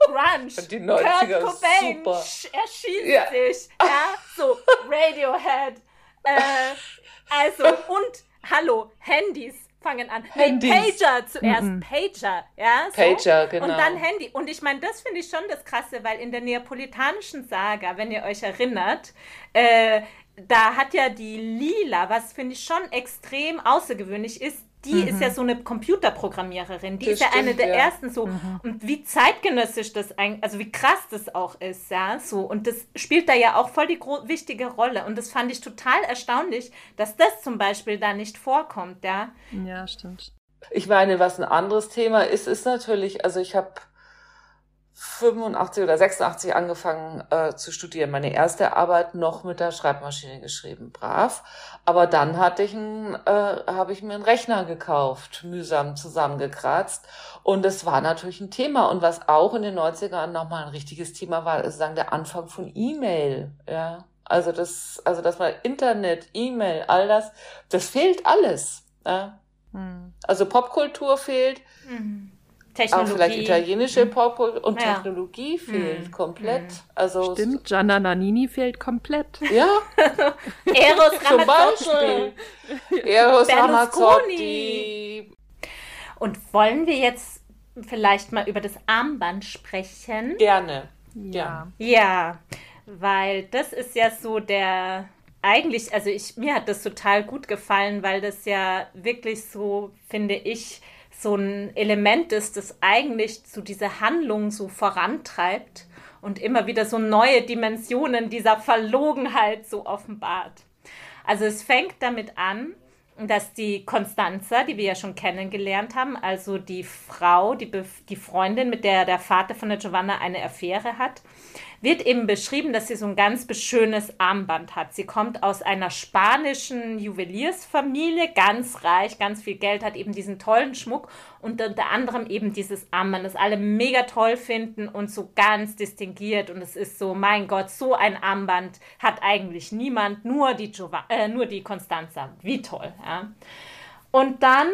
[SPEAKER 1] Grunge.
[SPEAKER 2] Die 90er Kurt Cobain super.
[SPEAKER 1] erschießt ja. sich. Ja, so Radiohead. Äh, also, und hallo, Handys fangen an. Handys. Nee, Pager zuerst. Mm -mm. Pager, ja. So.
[SPEAKER 2] Pager, genau.
[SPEAKER 1] Und dann Handy. Und ich meine, das finde ich schon das Krasse, weil in der neapolitanischen Saga, wenn ihr euch erinnert, äh, da hat ja die Lila, was finde ich schon extrem außergewöhnlich ist, die mhm. ist ja so eine Computerprogrammiererin. Die das ist ja stimmt, eine der ja. ersten so. Mhm. Und wie zeitgenössisch das eigentlich, also wie krass das auch ist, ja, so. Und das spielt da ja auch voll die wichtige Rolle. Und das fand ich total erstaunlich, dass das zum Beispiel da nicht vorkommt, ja.
[SPEAKER 3] Ja, stimmt.
[SPEAKER 2] Ich meine, was ein anderes Thema ist, ist natürlich, also ich habe 85 oder 86 angefangen äh, zu studieren. Meine erste Arbeit noch mit der Schreibmaschine geschrieben, brav. Aber dann hatte ich ein, äh, habe ich mir einen Rechner gekauft, mühsam zusammengekratzt. Und es war natürlich ein Thema. Und was auch in den 90ern nochmal ein richtiges Thema war, ist sagen der Anfang von E-Mail. Ja, also das, also dass man Internet, E-Mail, all das, das fehlt alles. Ja? Hm. Also Popkultur fehlt. Mhm Technologie. Auch vielleicht italienische mhm. Pop und ja. Technologie fehlt mhm. komplett. Mhm. Also
[SPEAKER 3] Stimmt, Gianna Nannini fehlt komplett.
[SPEAKER 2] Ja.
[SPEAKER 1] Eros
[SPEAKER 2] Zum Beispiel. Eros Ramazzotti.
[SPEAKER 1] Und wollen wir jetzt vielleicht mal über das Armband sprechen?
[SPEAKER 2] Gerne.
[SPEAKER 1] Ja. Ja, weil das ist ja so der eigentlich, also ich mir hat das total gut gefallen, weil das ja wirklich so, finde ich, so ein Element ist, das eigentlich zu dieser Handlung so vorantreibt und immer wieder so neue Dimensionen dieser Verlogenheit so offenbart. Also es fängt damit an, dass die Constanza, die wir ja schon kennengelernt haben, also die Frau, die, die Freundin, mit der der Vater von der Giovanna eine Affäre hat, wird eben beschrieben, dass sie so ein ganz schönes Armband hat. Sie kommt aus einer spanischen Juweliersfamilie, ganz reich, ganz viel Geld, hat eben diesen tollen Schmuck und unter anderem eben dieses Armband, das alle mega toll finden und so ganz distinguiert. Und es ist so, mein Gott, so ein Armband hat eigentlich niemand, nur die, Giova äh, nur die Constanza. Wie toll. Ja. Und dann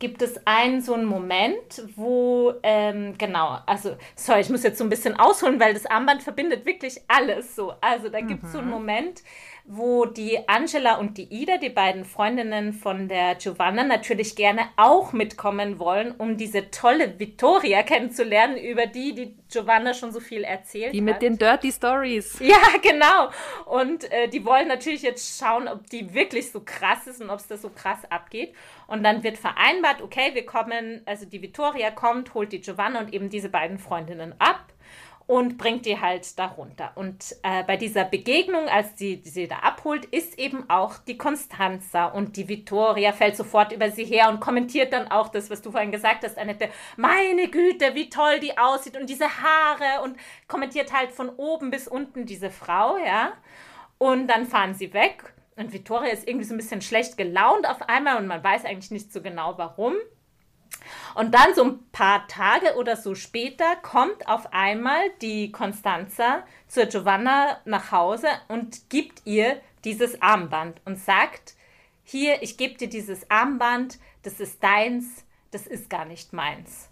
[SPEAKER 1] gibt es einen so einen Moment, wo, ähm, genau, also, sorry, ich muss jetzt so ein bisschen ausholen, weil das Armband verbindet wirklich alles so. Also da gibt es mhm. so einen mhm. Moment, wo die Angela und die Ida, die beiden Freundinnen von der Giovanna, natürlich gerne auch mitkommen wollen, um diese tolle Vittoria kennenzulernen, über die die Giovanna schon so viel erzählt
[SPEAKER 3] die
[SPEAKER 1] hat.
[SPEAKER 3] Die mit den Dirty Stories.
[SPEAKER 1] Ja, genau. Und äh, die wollen natürlich jetzt schauen, ob die wirklich so krass ist und ob es da so krass abgeht. Und dann wird vereinbart, okay, wir kommen, also die Vittoria kommt, holt die Giovanna und eben diese beiden Freundinnen ab und bringt die halt darunter. Und äh, bei dieser Begegnung, als die sie da abholt, ist eben auch die Constanza und die Vittoria fällt sofort über sie her und kommentiert dann auch das, was du vorhin gesagt hast, Annette. Meine Güte, wie toll die aussieht und diese Haare und kommentiert halt von oben bis unten diese Frau, ja. Und dann fahren sie weg und Vittoria ist irgendwie so ein bisschen schlecht gelaunt auf einmal und man weiß eigentlich nicht so genau warum. Und dann so ein paar Tage oder so später kommt auf einmal die Constanza zur Giovanna nach Hause und gibt ihr dieses Armband und sagt, hier, ich gebe dir dieses Armband, das ist deins, das ist gar nicht meins.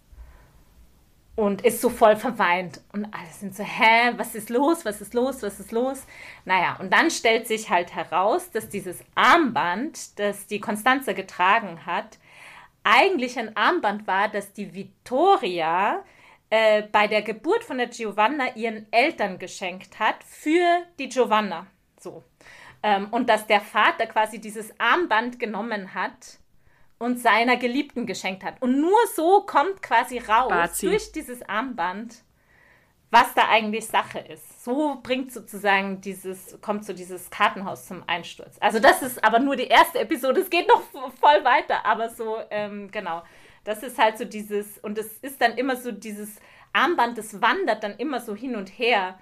[SPEAKER 1] Und ist so voll verweint. Und alle sind so, hä, was ist los, was ist los, was ist los? Naja, und dann stellt sich halt heraus, dass dieses Armband, das die Constanze getragen hat, eigentlich ein Armband war, das die Vittoria äh, bei der Geburt von der Giovanna ihren Eltern geschenkt hat für die Giovanna. So. Ähm, und dass der Vater quasi dieses Armband genommen hat und seiner Geliebten geschenkt hat. Und nur so kommt quasi raus Bazi. durch dieses Armband, was da eigentlich Sache ist. So bringt sozusagen dieses, kommt so dieses Kartenhaus zum Einsturz. Also das ist aber nur die erste Episode. Es geht noch voll weiter, aber so, ähm, genau. Das ist halt so dieses, und es ist dann immer so dieses Armband, das wandert dann immer so hin und her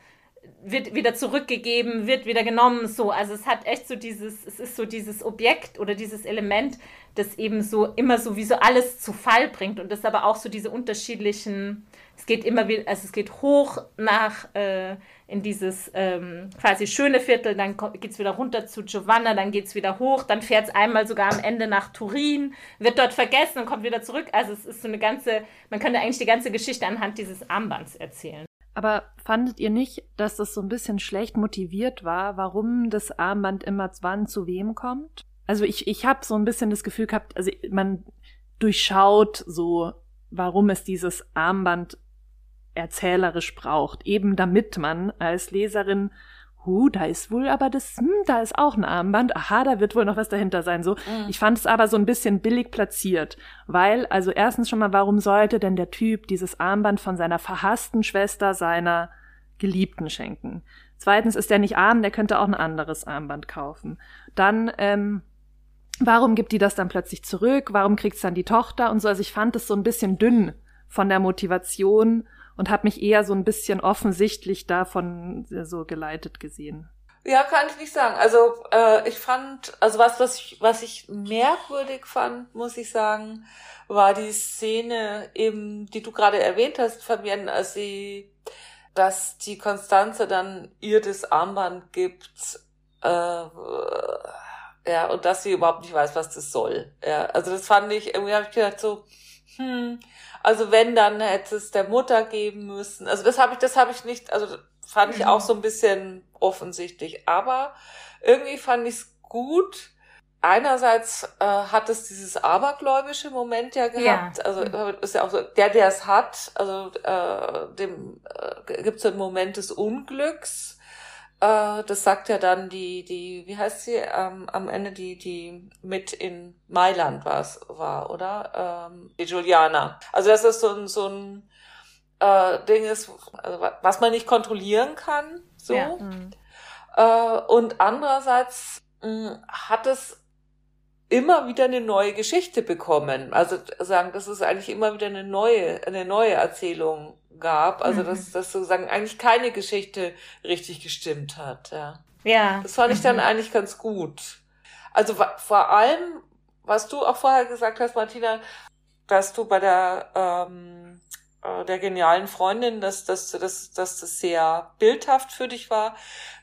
[SPEAKER 1] wird wieder zurückgegeben, wird wieder genommen, so. Also es hat echt so dieses, es ist so dieses Objekt oder dieses Element, das eben so immer so wie so alles zu Fall bringt und das aber auch so diese unterschiedlichen, es geht immer wieder, also es geht hoch nach äh, in dieses ähm, quasi schöne Viertel, dann geht es wieder runter zu Giovanna, dann geht es wieder hoch, dann fährt es einmal sogar am Ende nach Turin, wird dort vergessen und kommt wieder zurück. Also es ist so eine ganze, man könnte eigentlich die ganze Geschichte anhand dieses Armbands erzählen.
[SPEAKER 3] Aber fandet ihr nicht, dass das so ein bisschen schlecht motiviert war, warum das Armband immer wann zu wem kommt? Also ich, ich habe so ein bisschen das Gefühl gehabt, also man durchschaut so, warum es dieses Armband erzählerisch braucht, eben damit man als Leserin huh, da ist wohl aber das, hm, da ist auch ein Armband, aha, da wird wohl noch was dahinter sein. So, mhm. ich fand es aber so ein bisschen billig platziert, weil, also erstens schon mal, warum sollte denn der Typ dieses Armband von seiner verhassten Schwester seiner Geliebten schenken? Zweitens ist er nicht arm, der könnte auch ein anderes Armband kaufen. Dann, ähm, warum gibt die das dann plötzlich zurück? Warum kriegt's dann die Tochter und so? Also ich fand es so ein bisschen dünn von der Motivation und habe mich eher so ein bisschen offensichtlich davon so geleitet gesehen.
[SPEAKER 2] Ja, kann ich nicht sagen. Also äh, ich fand, also was, was ich, was ich merkwürdig fand, muss ich sagen, war die Szene eben, die du gerade erwähnt hast, Fabienne, als sie, dass die Konstanze dann ihr das Armband gibt, äh, ja, und dass sie überhaupt nicht weiß, was das soll. Ja, also das fand ich, irgendwie habe ich gedacht so, hm, also wenn, dann hätte es der Mutter geben müssen. Also das habe ich, das habe ich nicht, also fand ich auch mhm. so ein bisschen offensichtlich. Aber irgendwie fand ich es gut. Einerseits äh, hat es dieses abergläubische Moment ja gehabt. Ja. Also mhm. ist ja auch so, der, der es hat, also äh, dem äh, gibt es einen Moment des Unglücks äh, das sagt ja dann die, die, wie heißt sie, ähm, am Ende die, die mit in Mailand war's, war, oder? Ähm, die Juliana. Also das ist so ein, so ein äh, Ding ist, also was man nicht kontrollieren kann, so. Ja. Mhm. Äh, und andererseits mh, hm, hat es immer wieder eine neue Geschichte bekommen. Also sagen, das ist eigentlich immer wieder eine neue, eine neue Erzählung gab. Also, mhm. dass, dass sozusagen eigentlich keine Geschichte richtig gestimmt hat, ja.
[SPEAKER 1] Ja.
[SPEAKER 2] Das fand ich dann mhm. eigentlich ganz gut. Also, vor allem, was du auch vorher gesagt hast, Martina, dass du bei der, ähm, äh, der genialen Freundin, dass, dass, dass, dass das sehr bildhaft für dich war.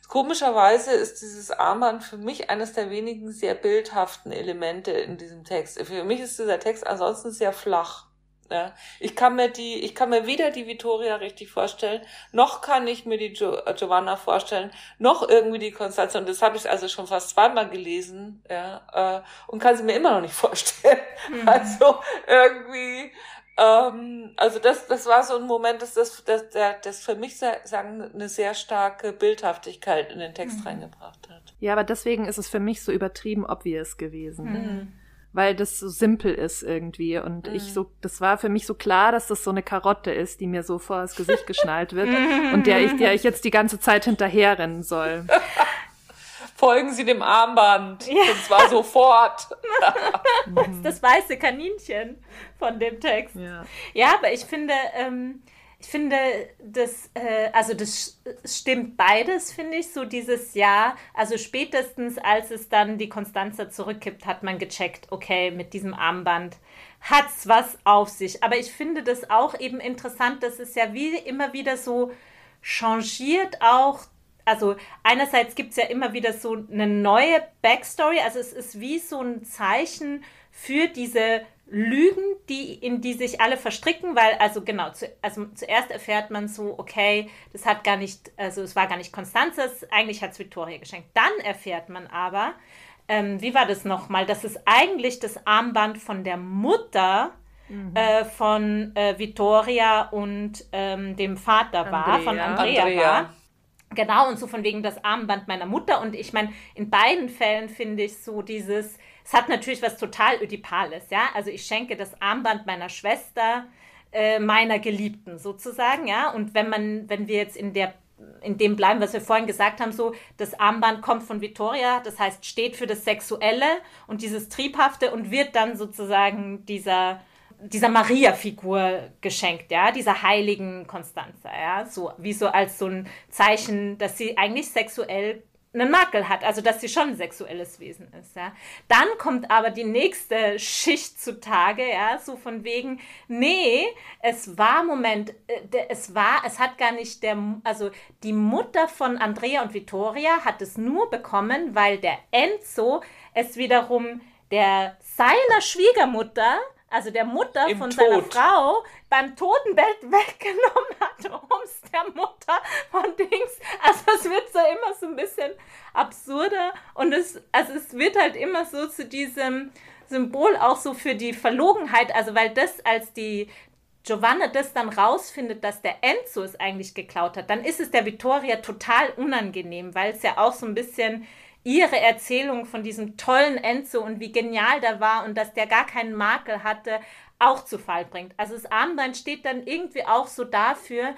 [SPEAKER 2] Komischerweise ist dieses Armband für mich eines der wenigen sehr bildhaften Elemente in diesem Text. Für mich ist dieser Text ansonsten sehr flach. Ja, ich kann mir die, ich kann mir weder die Vittoria richtig vorstellen, noch kann ich mir die jo äh, Giovanna vorstellen, noch irgendwie die Konstanze. Und das habe ich also schon fast zweimal gelesen, ja, äh, und kann sie mir immer noch nicht vorstellen. Mhm. Also irgendwie, ähm, also das, das war so ein Moment, dass das, das, das, das für mich sagen eine sehr starke Bildhaftigkeit in den Text mhm. reingebracht hat.
[SPEAKER 3] Ja, aber deswegen ist es für mich so übertrieben obvious gewesen. Mhm weil das so simpel ist irgendwie. Und mhm. ich so, das war für mich so klar, dass das so eine Karotte ist, die mir so vor das Gesicht geschnallt wird und der ich, der ich jetzt die ganze Zeit hinterherrennen soll.
[SPEAKER 2] Folgen Sie dem Armband. Ja. Und zwar sofort.
[SPEAKER 1] das weiße Kaninchen von dem Text. Ja, ja aber ich finde, ähm, finde, das, äh, also das stimmt beides, finde ich, so dieses Jahr. Also spätestens, als es dann die Konstanze zurückkippt, hat man gecheckt, okay, mit diesem Armband hat es was auf sich. Aber ich finde das auch eben interessant, dass es ja wie immer wieder so changiert auch. Also einerseits gibt es ja immer wieder so eine neue Backstory, also es ist wie so ein Zeichen für diese Lügen, die, in die sich alle verstricken, weil, also genau, zu, also zuerst erfährt man so, okay, das hat gar nicht, also es war gar nicht Konstanzes, eigentlich hat es Victoria geschenkt. Dann erfährt man aber, ähm, wie war das nochmal, dass es eigentlich das Armband von der Mutter mhm. äh, von äh, Vittoria und ähm, dem Vater Andrea. war, von Andrea, Andrea. war. Genau, und so von wegen das Armband meiner Mutter. Und ich meine, in beiden Fällen finde ich so dieses, es hat natürlich was total Ödipales, ja. Also ich schenke das Armband meiner Schwester, äh, meiner Geliebten sozusagen, ja. Und wenn man, wenn wir jetzt in der in dem bleiben, was wir vorhin gesagt haben, so, das Armband kommt von Vittoria, das heißt, steht für das Sexuelle und dieses Triebhafte und wird dann sozusagen dieser dieser Maria-Figur geschenkt, ja, dieser heiligen Konstanze, ja, so wie so als so ein Zeichen, dass sie eigentlich sexuell einen Makel hat, also dass sie schon ein sexuelles Wesen ist, ja. Dann kommt aber die nächste Schicht zutage, ja, so von wegen, nee, es war, Moment, äh, es war, es hat gar nicht der, also die Mutter von Andrea und Vittoria hat es nur bekommen, weil der Enzo es wiederum der seiner Schwiegermutter also der Mutter Im von Tod. seiner Frau, beim Totenbett weggenommen hat, um es der Mutter von Dings. Also es wird so immer so ein bisschen absurder und es, also es wird halt immer so zu diesem Symbol auch so für die Verlogenheit, also weil das als die Giovanna das dann rausfindet, dass der Enzo es eigentlich geklaut hat, dann ist es der Vittoria total unangenehm, weil es ja auch so ein bisschen ihre Erzählung von diesem tollen Enzo und wie genial der war und dass der gar keinen Makel hatte, auch zu Fall bringt. Also das Armband steht dann irgendwie auch so dafür,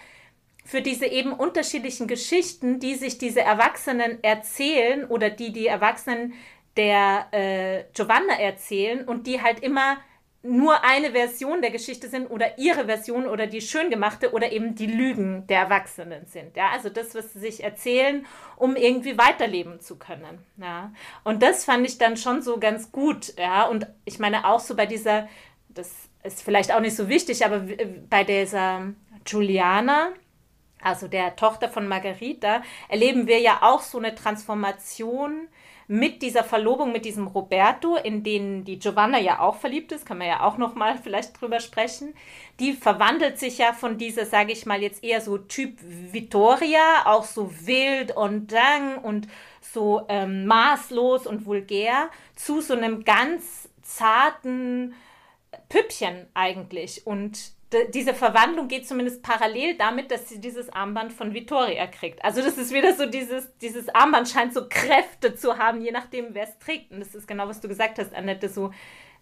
[SPEAKER 1] für diese eben unterschiedlichen Geschichten, die sich diese Erwachsenen erzählen oder die die Erwachsenen der äh, Giovanna erzählen und die halt immer nur eine Version der Geschichte sind oder ihre Version oder die schön gemachte oder eben die Lügen der Erwachsenen sind. Ja, also das, was sie sich erzählen, um irgendwie weiterleben zu können. Ja, und das fand ich dann schon so ganz gut. Ja, und ich meine auch so bei dieser, das ist vielleicht auch nicht so wichtig, aber bei dieser Juliana, also der Tochter von Margarita, erleben wir ja auch so eine Transformation mit dieser Verlobung mit diesem Roberto, in den die Giovanna ja auch verliebt ist, kann man ja auch noch mal vielleicht drüber sprechen. Die verwandelt sich ja von dieser, sage ich mal jetzt eher so Typ Vittoria, auch so wild und dang und so ähm, maßlos und vulgär, zu so einem ganz zarten Püppchen eigentlich und diese Verwandlung geht zumindest parallel damit, dass sie dieses Armband von Vittoria kriegt. Also das ist wieder so dieses, dieses Armband scheint so Kräfte zu haben, je nachdem, wer es trägt. Und das ist genau, was du gesagt hast, Annette, so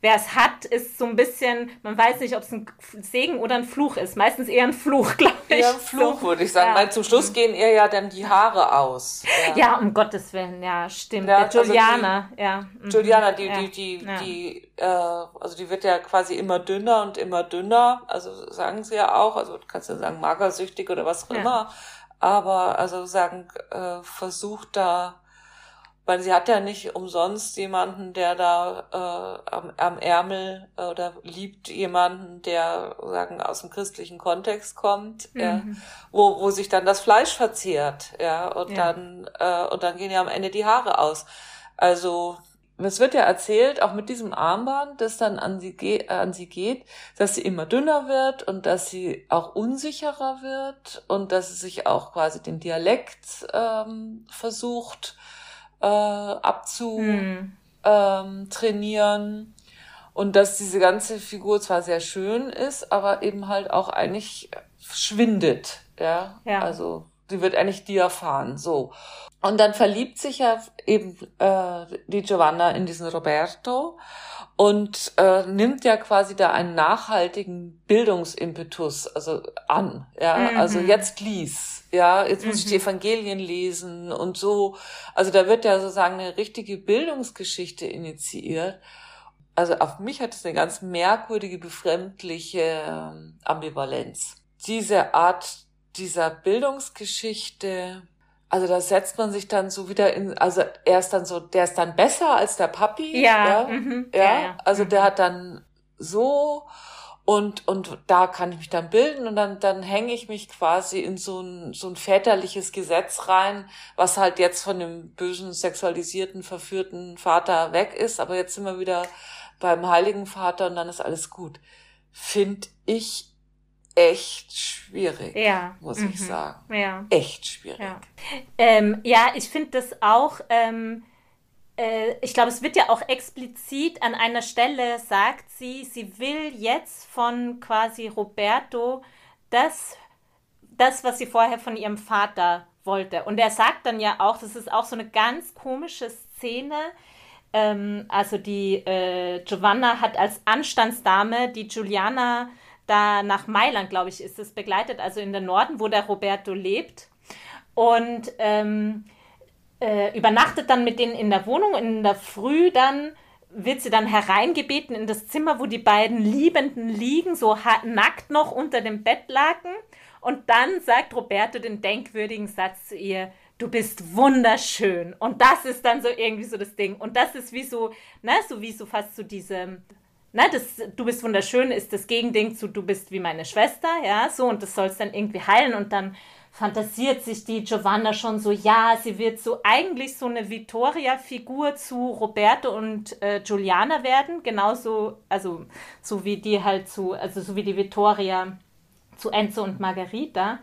[SPEAKER 1] wer es hat, ist so ein bisschen, man weiß nicht, ob es ein Segen oder ein Fluch ist. Meistens eher ein Fluch, glaube ich.
[SPEAKER 2] Eher ein Fluch, so. würde ich sagen. Ja. Weil zum Schluss gehen ihr ja dann die Haare aus.
[SPEAKER 1] Ja, ja um Gottes Willen, ja, stimmt. Ja, Der Juliana, also
[SPEAKER 2] die,
[SPEAKER 1] ja.
[SPEAKER 2] Mhm. Juliana, die, die, die, die, äh, also die wird ja quasi immer dünner und immer dünner. Also sagen sie ja auch, also du kannst ja sagen magersüchtig oder was auch immer. Aber also sagen, äh, versucht da weil sie hat ja nicht umsonst jemanden, der da äh, am, am Ärmel äh, oder liebt jemanden, der sagen aus dem christlichen Kontext kommt, mhm. ja, wo wo sich dann das Fleisch verzehrt, ja und ja. dann äh, und dann gehen ja am Ende die Haare aus. Also es wird ja erzählt, auch mit diesem Armband, das dann an sie, ge an sie geht, dass sie immer dünner wird und dass sie auch unsicherer wird und dass sie sich auch quasi den Dialekt ähm, versucht äh, abzutrainieren. Hm. Ähm, und dass diese ganze Figur zwar sehr schön ist, aber eben halt auch eigentlich schwindet. Ja, ja. also sie wird eigentlich diaphan, so. Und dann verliebt sich ja eben äh, die Giovanna in diesen Roberto und äh, nimmt ja quasi da einen nachhaltigen Bildungsimpetus also an. Ja, mhm. also jetzt lies. Ja, jetzt muss mhm. ich die mhm. Evangelien lesen und so. Also da wird ja sozusagen eine richtige Bildungsgeschichte initiiert. Also auf mich hat es eine ganz merkwürdige, befremdliche ähm, Ambivalenz. Diese Art dieser Bildungsgeschichte also da setzt man sich dann so wieder in, also er ist dann so, der ist dann besser als der Papi. Ja. Ja, mhm. ja. ja, also mhm. der hat dann so und und da kann ich mich dann bilden und dann dann hänge ich mich quasi in so ein so ein väterliches Gesetz rein, was halt jetzt von dem bösen sexualisierten verführten Vater weg ist, aber jetzt sind wir wieder beim Heiligen Vater und dann ist alles gut. Finde ich echt schwierig, ja. muss mhm. ich sagen. Ja. Echt schwierig.
[SPEAKER 1] Ja, ähm, ja ich finde das auch. Ähm, äh, ich glaube, es wird ja auch explizit an einer Stelle sagt sie, sie will jetzt von quasi Roberto das, das, was sie vorher von ihrem Vater wollte. Und er sagt dann ja auch, das ist auch so eine ganz komische Szene. Ähm, also die äh, Giovanna hat als Anstandsdame die Giuliana da nach Mailand, glaube ich, ist es begleitet, also in den Norden, wo der Roberto lebt. Und ähm, äh, übernachtet dann mit denen in der Wohnung. In der Früh dann wird sie dann hereingebeten in das Zimmer, wo die beiden Liebenden liegen, so nackt noch unter dem Bettlaken. Und dann sagt Roberto den denkwürdigen Satz zu ihr, du bist wunderschön. Und das ist dann so irgendwie so das Ding. Und das ist wie so, ne, so wie so fast so diese, ne, das, du bist wunderschön ist das Gegending zu, du bist wie meine Schwester, ja, so. Und das soll es dann irgendwie heilen. Und dann fantasiert sich die Giovanna schon so, ja, sie wird so eigentlich so eine Vittoria-Figur zu Roberto und äh, Giuliana werden, genauso, also so wie die halt zu, also so wie die Vittoria zu Enzo und Margarita.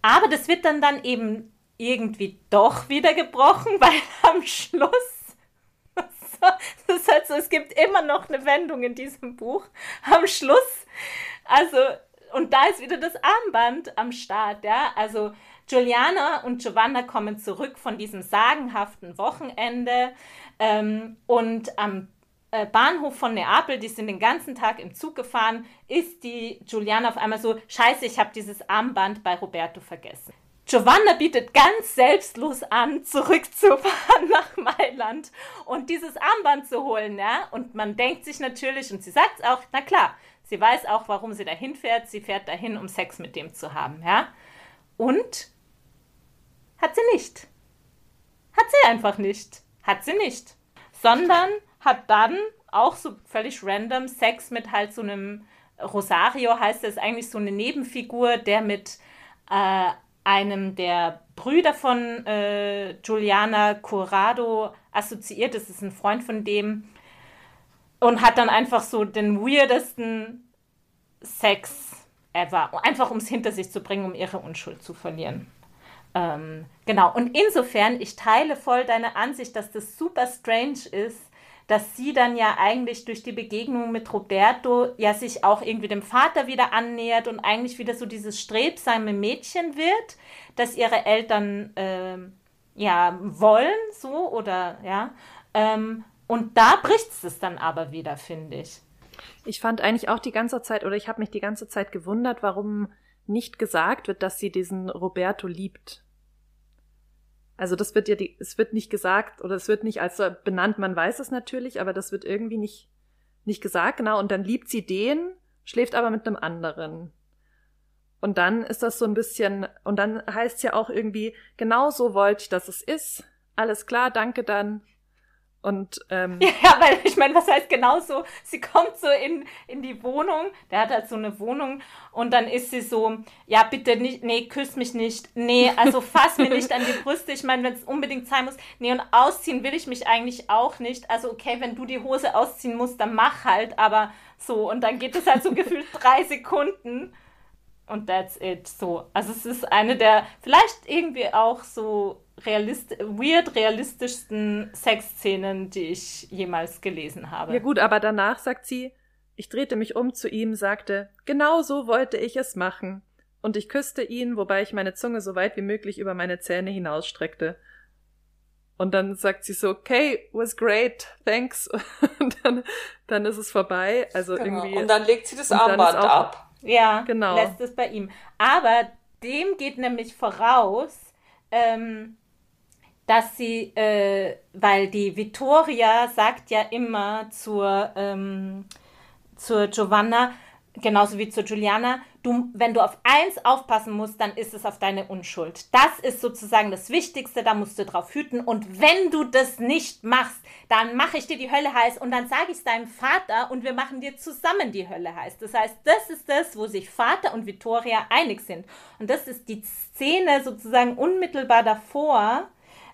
[SPEAKER 1] Aber das wird dann dann eben irgendwie doch wieder gebrochen, weil am Schluss das ist halt so, es gibt immer noch eine Wendung in diesem Buch. Am Schluss, also, und da ist wieder das Armband am Start, ja. Also, Juliana und Giovanna kommen zurück von diesem sagenhaften Wochenende ähm, und am äh, Bahnhof von Neapel, die sind den ganzen Tag im Zug gefahren, ist die Giuliana auf einmal so, scheiße, ich habe dieses Armband bei Roberto vergessen. Giovanna bietet ganz selbstlos an, zurückzufahren nach Mailand und dieses Armband zu holen, ja. Und man denkt sich natürlich, und sie sagt es auch, na klar, sie weiß auch, warum sie dahin fährt. Sie fährt dahin, um Sex mit dem zu haben, ja. Und hat sie nicht. Hat sie einfach nicht. Hat sie nicht. Sondern hat dann auch so völlig random Sex mit halt so einem Rosario, heißt es eigentlich so eine Nebenfigur, der mit äh, einem der Brüder von äh, Giuliana Corrado assoziiert. Das ist ein Freund von dem. Und hat dann einfach so den weirdesten Sex ever. Einfach um es hinter sich zu bringen, um ihre Unschuld zu verlieren. Ähm, genau. Und insofern, ich teile voll deine Ansicht, dass das super strange ist, dass sie dann ja eigentlich durch die Begegnung mit Roberto ja sich auch irgendwie dem Vater wieder annähert und eigentlich wieder so dieses strebsame Mädchen wird, das ihre Eltern äh, ja wollen, so oder ja. Ähm, und da bricht es dann aber wieder, finde ich.
[SPEAKER 3] Ich fand eigentlich auch die ganze Zeit, oder ich habe mich die ganze Zeit gewundert, warum nicht gesagt wird, dass sie diesen Roberto liebt. Also das wird ja die, es wird nicht gesagt oder es wird nicht als so benannt, man weiß es natürlich, aber das wird irgendwie nicht, nicht gesagt, genau. Und dann liebt sie den, schläft aber mit einem anderen. Und dann ist das so ein bisschen, und dann heißt es ja auch irgendwie, genau so wollte ich, dass es ist. Alles klar, danke dann. Und ähm,
[SPEAKER 1] ja, weil ich meine, was heißt genauso? Sie kommt so in, in die Wohnung, der hat halt so eine Wohnung und dann ist sie so, ja, bitte nicht, nee, küss mich nicht, nee, also fass mir nicht an die Brüste. Ich meine, wenn es unbedingt sein muss, nee, und ausziehen will ich mich eigentlich auch nicht. Also, okay, wenn du die Hose ausziehen musst, dann mach halt, aber so, und dann geht es halt so gefühlt drei Sekunden und that's it. So. Also es ist eine der vielleicht irgendwie auch so realist weird realistischsten Sexszenen, die ich jemals gelesen habe.
[SPEAKER 3] Ja gut, aber danach sagt sie, ich drehte mich um zu ihm, sagte, genau so wollte ich es machen. Und ich küsste ihn, wobei ich meine Zunge so weit wie möglich über meine Zähne hinausstreckte. Und dann sagt sie so, okay, was great, thanks. Und dann, dann ist es vorbei. Also genau. irgendwie.
[SPEAKER 2] Und dann legt sie das Armband ab.
[SPEAKER 1] Ja, genau. lässt es bei ihm. Aber dem geht nämlich voraus, ähm, dass sie, äh, weil die Vittoria sagt ja immer zur, ähm, zur Giovanna, genauso wie zur Juliana, du, wenn du auf eins aufpassen musst, dann ist es auf deine Unschuld. Das ist sozusagen das Wichtigste, da musst du drauf hüten. Und wenn du das nicht machst, dann mache ich dir die Hölle heiß und dann sage ich es deinem Vater und wir machen dir zusammen die Hölle heiß. Das heißt, das ist das, wo sich Vater und Vittoria einig sind. Und das ist die Szene sozusagen unmittelbar davor.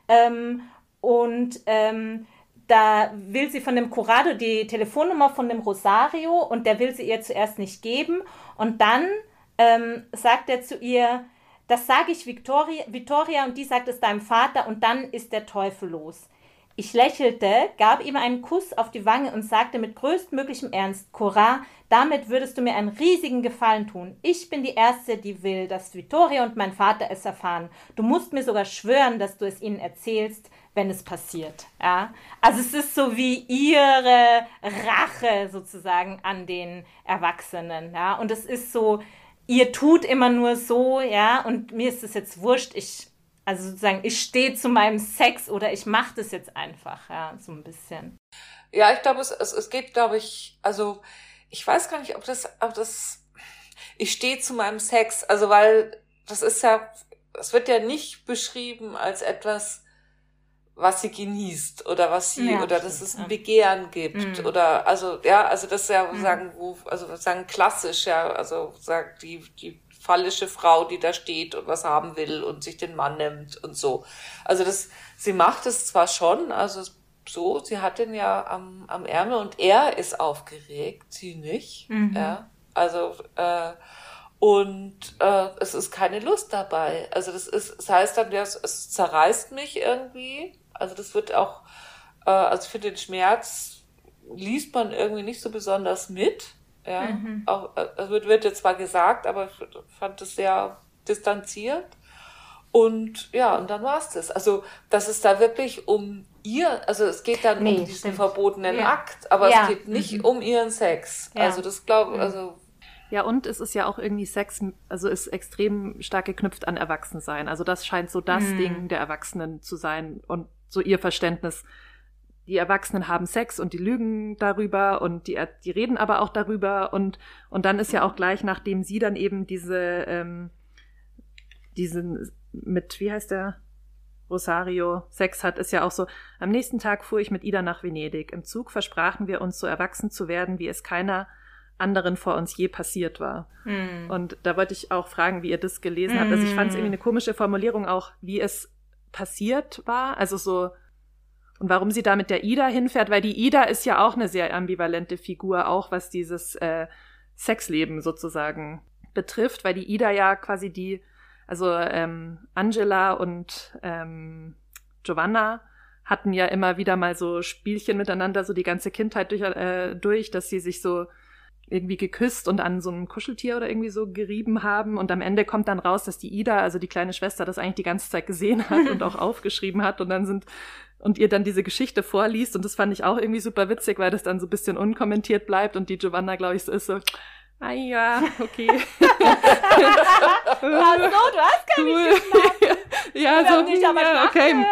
[SPEAKER 1] Ähm, und ähm, da will sie von dem Corrado die Telefonnummer von dem Rosario und der will sie ihr zuerst nicht geben. Und dann ähm, sagt er zu ihr, das sage ich Victoria, Victoria und die sagt es deinem Vater und dann ist der Teufel los. Ich lächelte, gab ihm einen Kuss auf die Wange und sagte mit größtmöglichem Ernst, Cora, damit würdest du mir einen riesigen Gefallen tun. Ich bin die Erste, die will, dass Vittoria und mein Vater es erfahren. Du musst mir sogar schwören, dass du es ihnen erzählst, wenn es passiert. Ja? Also es ist so wie ihre Rache sozusagen an den Erwachsenen. Ja? Und es ist so, ihr tut immer nur so, ja, und mir ist es jetzt wurscht, ich also sozusagen, ich stehe zu meinem Sex oder ich mache das jetzt einfach, ja, so ein bisschen.
[SPEAKER 2] Ja, ich glaube, es, es, es geht, glaube ich, also ich weiß gar nicht, ob das, ob das, ich stehe zu meinem Sex, also weil das ist ja, es wird ja nicht beschrieben als etwas, was sie genießt oder was sie ja, oder dass es ein Begehren gibt mhm. oder also ja also das ist ja mhm. sagen wo also sagen klassisch ja also sagt die die fallische Frau, die da steht und was haben will und sich den Mann nimmt und so. Also das, sie macht es zwar schon, also so, sie hat den ja am, am Ärmel und er ist aufgeregt, sie nicht. Mhm. Ja, also äh, und äh, es ist keine Lust dabei. Also das ist, das heißt dann, ja, es zerreißt mich irgendwie. Also das wird auch, äh, also für den Schmerz liest man irgendwie nicht so besonders mit. Ja, mhm. auch, es wird, wird jetzt zwar gesagt, aber ich fand es sehr distanziert. Und ja, und dann war's das. Also, dass es da wirklich um ihr, also es geht dann nee, um diesen stimmt. verbotenen ja. Akt, aber ja. es geht nicht mhm. um ihren Sex. Ja. Also das glaube mhm. also
[SPEAKER 3] ja, und es ist ja auch irgendwie Sex, also ist extrem stark geknüpft an Erwachsensein. Also das scheint so das mhm. Ding der Erwachsenen zu sein und so ihr Verständnis die Erwachsenen haben Sex und die lügen darüber und die, die reden aber auch darüber und, und dann ist ja auch gleich, nachdem sie dann eben diese, ähm, diesen mit, wie heißt der? Rosario Sex hat, ist ja auch so, am nächsten Tag fuhr ich mit Ida nach Venedig. Im Zug versprachen wir uns, so erwachsen zu werden, wie es keiner anderen vor uns je passiert war. Hm. Und da wollte ich auch fragen, wie ihr das gelesen hm. habt. Also ich fand es irgendwie eine komische Formulierung auch, wie es passiert war. Also so, und warum sie da mit der Ida hinfährt, weil die Ida ist ja auch eine sehr ambivalente Figur, auch was dieses äh, Sexleben sozusagen betrifft, weil die Ida ja quasi die, also ähm, Angela und ähm, Giovanna hatten ja immer wieder mal so Spielchen miteinander, so die ganze Kindheit durch, äh, durch dass sie sich so irgendwie geküsst und an so einem Kuscheltier oder irgendwie so gerieben haben. Und am Ende kommt dann raus, dass die Ida, also die kleine Schwester, das eigentlich die ganze Zeit gesehen hat und auch aufgeschrieben hat. Und dann sind und ihr dann diese Geschichte vorliest. Und das fand ich auch irgendwie super witzig, weil das dann so ein bisschen unkommentiert bleibt und die Giovanna, glaube ich, so ist so, ah ja, okay.
[SPEAKER 1] Ach so, du hast gar nicht
[SPEAKER 3] Ja, so, nicht, aber ja, okay.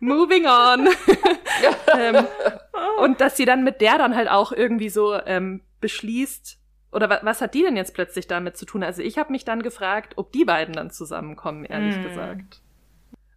[SPEAKER 3] Moving on. ähm, und dass sie dann mit der dann halt auch irgendwie so ähm, beschließt, oder wa was hat die denn jetzt plötzlich damit zu tun? Also ich habe mich dann gefragt, ob die beiden dann zusammenkommen, ehrlich mm. gesagt.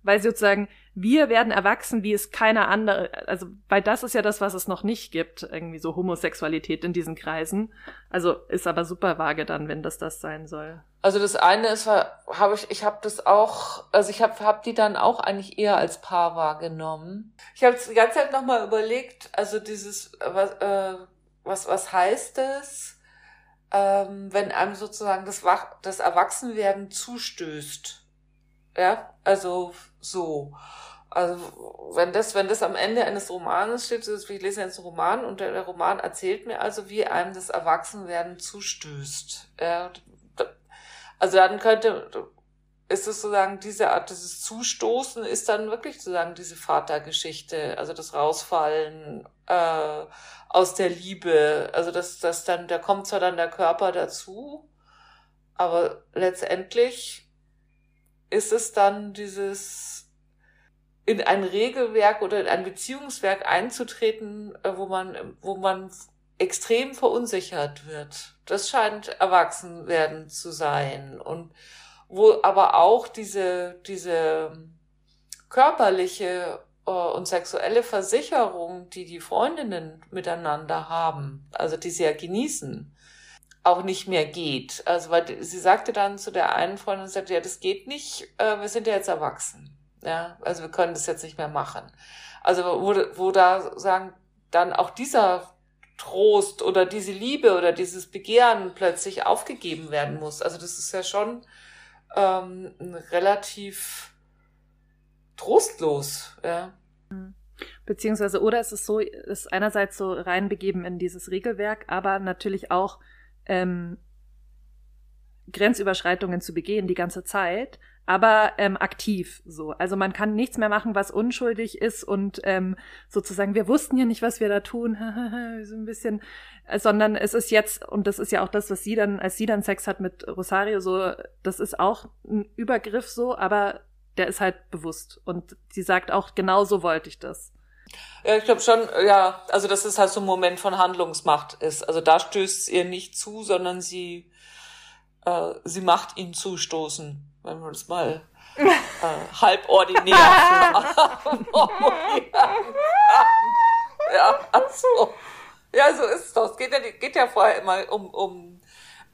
[SPEAKER 3] Weil sie sozusagen, wir werden erwachsen, wie es keiner andere, also, weil das ist ja das, was es noch nicht gibt, irgendwie so Homosexualität in diesen Kreisen. Also ist aber super vage dann, wenn das das sein soll.
[SPEAKER 2] Also das eine ist, habe ich, ich habe das auch, also ich habe hab die dann auch eigentlich eher als Paar wahrgenommen. Ich habe die ganze Zeit nochmal überlegt, also dieses, was, äh, was, was heißt es, ähm, wenn einem sozusagen das, Wach das Erwachsenwerden zustößt? Ja, also so. Also wenn das, wenn das am Ende eines Romanes steht, ist, ich lese jetzt einen Roman und der, der Roman erzählt mir also, wie einem das Erwachsenwerden zustößt. Ja, also dann könnte, ist es sozusagen diese Art, dieses Zustoßen ist dann wirklich sozusagen diese Vatergeschichte, also das Rausfallen äh, aus der Liebe. Also das, das dann, da kommt zwar dann der Körper dazu, aber letztendlich ist es dann dieses in ein Regelwerk oder in ein Beziehungswerk einzutreten, äh, wo man, wo man extrem verunsichert wird. Das scheint erwachsen werden zu sein und wo aber auch diese, diese körperliche äh, und sexuelle Versicherung, die die Freundinnen miteinander haben, also die sie ja genießen, auch nicht mehr geht. Also weil sie sagte dann zu der einen Freundin, sagte, ja, das geht nicht, äh, wir sind ja jetzt erwachsen. Ja, also wir können das jetzt nicht mehr machen. Also wo, wo da sagen, dann auch dieser Trost oder diese Liebe oder dieses Begehren plötzlich aufgegeben werden muss. Also das ist ja schon ähm, relativ trostlos, ja.
[SPEAKER 3] Beziehungsweise, oder es ist so, ist einerseits so reinbegeben in dieses Regelwerk, aber natürlich auch ähm, Grenzüberschreitungen zu begehen die ganze Zeit, aber ähm, aktiv so. Also man kann nichts mehr machen, was unschuldig ist und ähm, sozusagen, wir wussten ja nicht, was wir da tun, so ein bisschen, äh, sondern es ist jetzt, und das ist ja auch das, was sie dann, als sie dann Sex hat mit Rosario, so, das ist auch ein Übergriff so, aber der ist halt bewusst. Und sie sagt auch, genau so wollte ich das.
[SPEAKER 2] Ja, ich glaube schon, ja, also dass es halt so ein Moment von Handlungsmacht ist. Also da stößt es ihr nicht zu, sondern sie, äh, sie macht ihn zustoßen, wenn man es mal äh, halbordinär formulieren Ja, also, ja, so ist es doch. Es geht ja, geht ja vorher immer um, um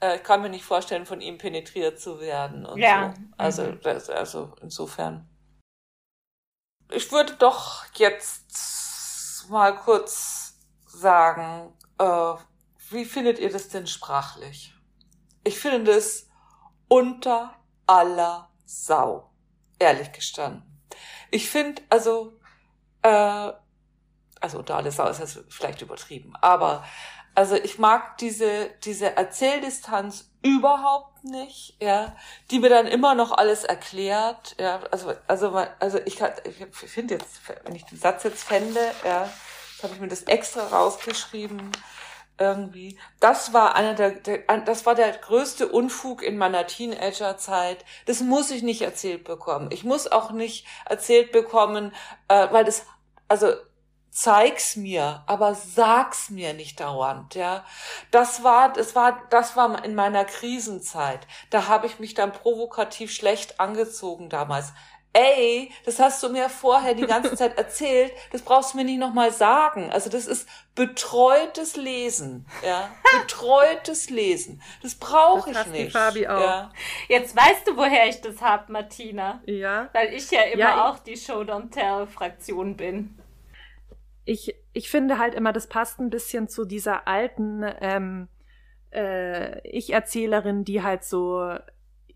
[SPEAKER 2] äh, ich kann mir nicht vorstellen, von ihm penetriert zu werden und ja. so. Also, mhm. das, also insofern. Ich würde doch jetzt mal kurz sagen, äh, wie findet ihr das denn sprachlich? Ich finde das unter aller Sau, ehrlich gestanden. Ich finde, also, äh, also unter aller Sau ist das vielleicht übertrieben, aber also ich mag diese, diese Erzähldistanz überhaupt nicht, ja, die mir dann immer noch alles erklärt, ja, also, also, also ich, ich finde jetzt, wenn ich den Satz jetzt fände, ja, habe ich mir das extra rausgeschrieben, irgendwie. Das war einer der, der, das war der größte Unfug in meiner Teenagerzeit. Das muss ich nicht erzählt bekommen. Ich muss auch nicht erzählt bekommen, äh, weil das, also zeig's mir, aber sag's mir nicht dauernd, ja. Das war, das war, das war in meiner Krisenzeit. Da habe ich mich dann provokativ schlecht angezogen damals. Ey, das hast du mir vorher die ganze Zeit erzählt, das brauchst du mir nicht nochmal sagen. Also das ist betreutes Lesen, ja. Betreutes Lesen. Das brauche ich nicht. Fabi auch. Ja.
[SPEAKER 1] Jetzt weißt du, woher ich das hab, Martina.
[SPEAKER 3] Ja.
[SPEAKER 1] Weil ich ja immer ja, auch die Show Don't Tell Fraktion bin
[SPEAKER 3] ich, ich finde halt immer, das passt ein bisschen zu dieser alten ähm, äh, Ich-Erzählerin, die halt so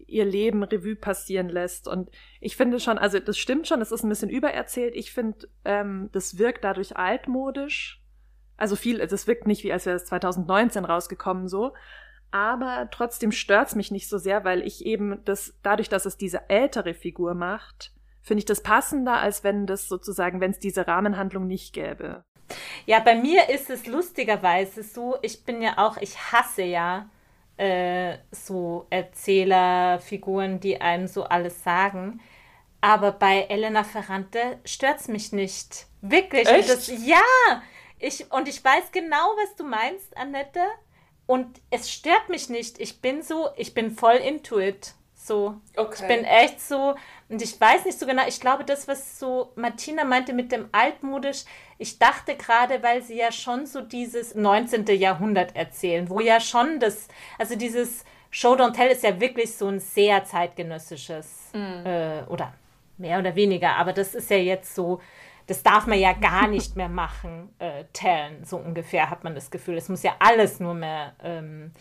[SPEAKER 3] ihr Leben Revue passieren lässt. Und ich finde schon, also das stimmt schon, es ist ein bisschen übererzählt. Ich finde, ähm, das wirkt dadurch altmodisch. Also viel, das wirkt nicht wie als wäre es 2019 rausgekommen so. Aber trotzdem stört's mich nicht so sehr, weil ich eben das, dadurch, dass es diese ältere Figur macht, finde ich das passender, als wenn das sozusagen, wenn es diese Rahmenhandlung nicht gäbe.
[SPEAKER 1] Ja, bei mir ist es lustigerweise so, ich bin ja auch, ich hasse ja äh, so Erzählerfiguren, die einem so alles sagen. Aber bei Elena Ferrante stört es mich nicht. Wirklich.
[SPEAKER 2] Echt?
[SPEAKER 1] Das, ja, ich, und ich weiß genau, was du meinst, Annette. Und es stört mich nicht. Ich bin so, ich bin voll into it. So. Okay. Ich bin echt so, und ich weiß nicht so genau, ich glaube, das, was so Martina meinte mit dem altmodisch, ich dachte gerade, weil sie ja schon so dieses 19. Jahrhundert erzählen, wo ja schon das, also dieses Show Don't Tell ist ja wirklich so ein sehr zeitgenössisches, mhm. äh, oder mehr oder weniger, aber das ist ja jetzt so, das darf man ja gar nicht mehr machen, äh, tellen, so ungefähr hat man das Gefühl. Es muss ja alles nur mehr ähm,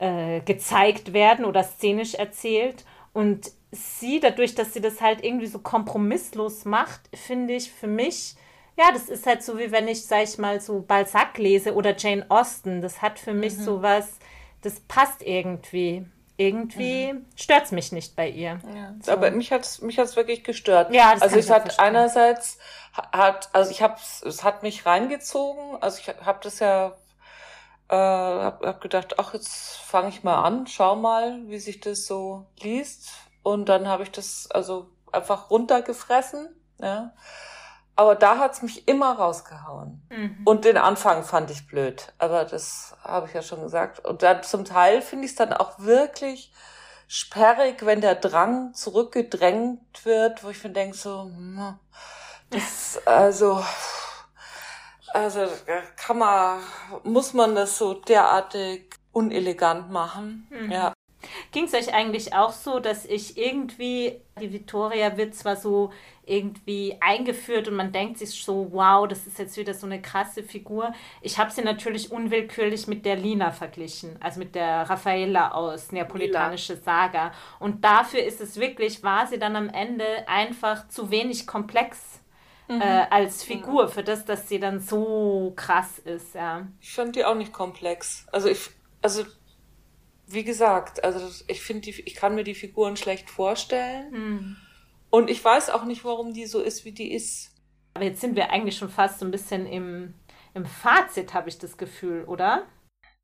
[SPEAKER 1] äh, gezeigt werden oder szenisch erzählt. Und sie, dadurch, dass sie das halt irgendwie so kompromisslos macht, finde ich für mich, ja, das ist halt so, wie wenn ich, sag ich mal, so Balzac lese oder Jane Austen. Das hat für mich mhm. so was, das passt irgendwie. Irgendwie mhm. stört es mich nicht bei ihr.
[SPEAKER 2] Ja, so. Aber mich hat es mich hat's wirklich gestört. Ja, das also es hat verstehen. einerseits hat, also ich habe es hat mich reingezogen. Also ich habe das ja äh, hab, hab gedacht, ach, jetzt fange ich mal an, schau mal, wie sich das so liest. Und dann habe ich das also einfach runtergefressen. Ja. Aber da hat's mich immer rausgehauen. Mhm. Und den Anfang fand ich blöd. Aber das habe ich ja schon gesagt. Und dann zum Teil finde ich es dann auch wirklich sperrig, wenn der Drang zurückgedrängt wird, wo ich mir denke, so, hm, das, also, also kann man, muss man das so derartig unelegant machen. Mhm. Ja.
[SPEAKER 1] Ging es euch eigentlich auch so, dass ich irgendwie, die Victoria wird zwar so irgendwie eingeführt und man denkt sich so, wow, das ist jetzt wieder so eine krasse Figur. Ich habe sie natürlich unwillkürlich mit der Lina verglichen, also mit der Raffaella aus Neapolitanische Saga. Und dafür ist es wirklich, war sie dann am Ende einfach zu wenig komplex mhm. äh, als Figur für das, dass sie dann so krass ist, ja.
[SPEAKER 2] Ich fand die auch nicht komplex. Also ich, also wie gesagt, also ich finde, ich kann mir die Figuren schlecht vorstellen. Mhm. Und ich weiß auch nicht, warum die so ist, wie die ist.
[SPEAKER 1] Aber jetzt sind wir eigentlich schon fast so ein bisschen im, im Fazit, habe ich das Gefühl, oder?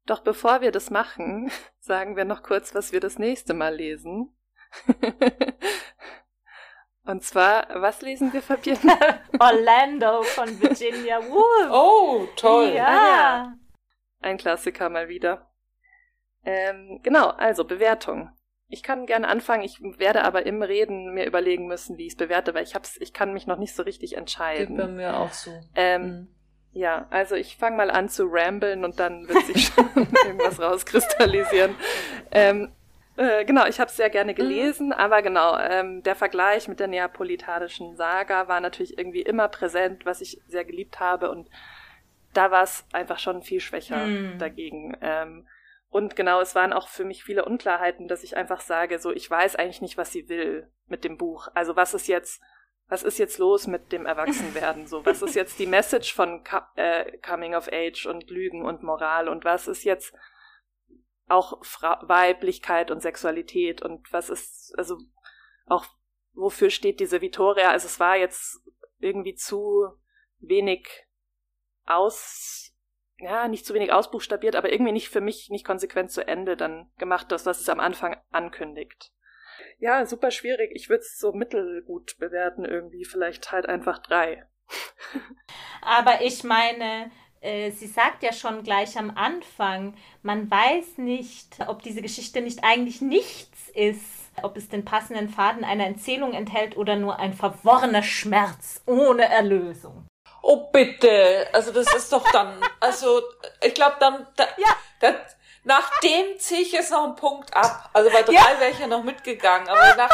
[SPEAKER 3] Doch bevor wir das machen, sagen wir noch kurz, was wir das nächste Mal lesen. Und zwar, was lesen wir, Fabian?
[SPEAKER 1] Orlando von Virginia Woolf.
[SPEAKER 2] Oh, toll.
[SPEAKER 1] Ja. Ah, ja.
[SPEAKER 3] Ein Klassiker mal wieder. Ähm, genau, also Bewertung. Ich kann gerne anfangen, ich werde aber im Reden mir überlegen müssen, wie ich es bewerte, weil ich hab's, ich kann mich noch nicht so richtig entscheiden.
[SPEAKER 2] Geht bei mir auch so.
[SPEAKER 3] Ähm, mhm. Ja, also ich fange mal an zu ramblen und dann wird sich schon irgendwas rauskristallisieren. Ähm, äh, genau, ich habe es sehr gerne mhm. gelesen, mhm. aber genau, ähm, der Vergleich mit der neapolitanischen Saga war natürlich irgendwie immer präsent, was ich sehr geliebt habe und da war es einfach schon viel schwächer mhm. dagegen. Ähm, und genau, es waren auch für mich viele Unklarheiten, dass ich einfach sage, so, ich weiß eigentlich nicht, was sie will mit dem Buch. Also was ist jetzt, was ist jetzt los mit dem Erwachsenwerden? So, was ist jetzt die Message von äh, Coming of Age und Lügen und Moral und was ist jetzt auch Fra Weiblichkeit und Sexualität und was ist, also auch wofür steht diese Vittoria? Also es war jetzt irgendwie zu wenig aus ja, nicht zu wenig ausbuchstabiert, aber irgendwie nicht für mich nicht konsequent zu Ende dann gemacht, das, was es am Anfang ankündigt. Ja, super schwierig. Ich würde es so mittelgut bewerten irgendwie, vielleicht halt einfach drei.
[SPEAKER 1] aber ich meine, äh, sie sagt ja schon gleich am Anfang, man weiß nicht, ob diese Geschichte nicht eigentlich nichts ist, ob es den passenden Faden einer Erzählung enthält oder nur ein verworrener Schmerz ohne Erlösung.
[SPEAKER 2] Oh bitte, also das ist doch dann, also ich glaube dann, da, ja. Da, nach dem ziehe ich jetzt noch einen Punkt ab. Also bei drei ja. wäre ich ja noch mitgegangen, aber nach,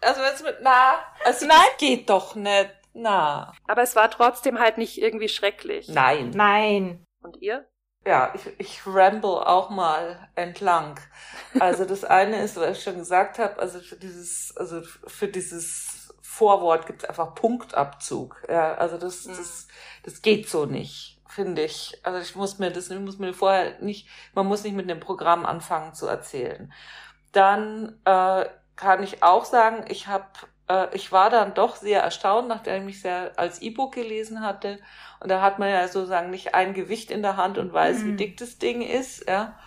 [SPEAKER 2] also wenn es mit na, also Nein. das geht doch nicht, na.
[SPEAKER 3] Aber es war trotzdem halt nicht irgendwie schrecklich.
[SPEAKER 2] Nein.
[SPEAKER 1] Nein.
[SPEAKER 3] Und ihr?
[SPEAKER 2] Ja, ich, ich ramble auch mal entlang. Also das eine ist, was ich schon gesagt habe, also für dieses, also für dieses Vorwort gibt es einfach Punktabzug. Ja, also das, mhm. das, das geht so nicht, finde ich. Also ich muss mir das, ich muss mir vorher nicht, man muss nicht mit einem Programm anfangen zu erzählen. Dann äh, kann ich auch sagen, ich habe ich war dann doch sehr erstaunt, nachdem ich es ja als E-Book gelesen hatte. Und da hat man ja sozusagen nicht ein Gewicht in der Hand und weiß, mhm. wie dick das Ding ist. Ja.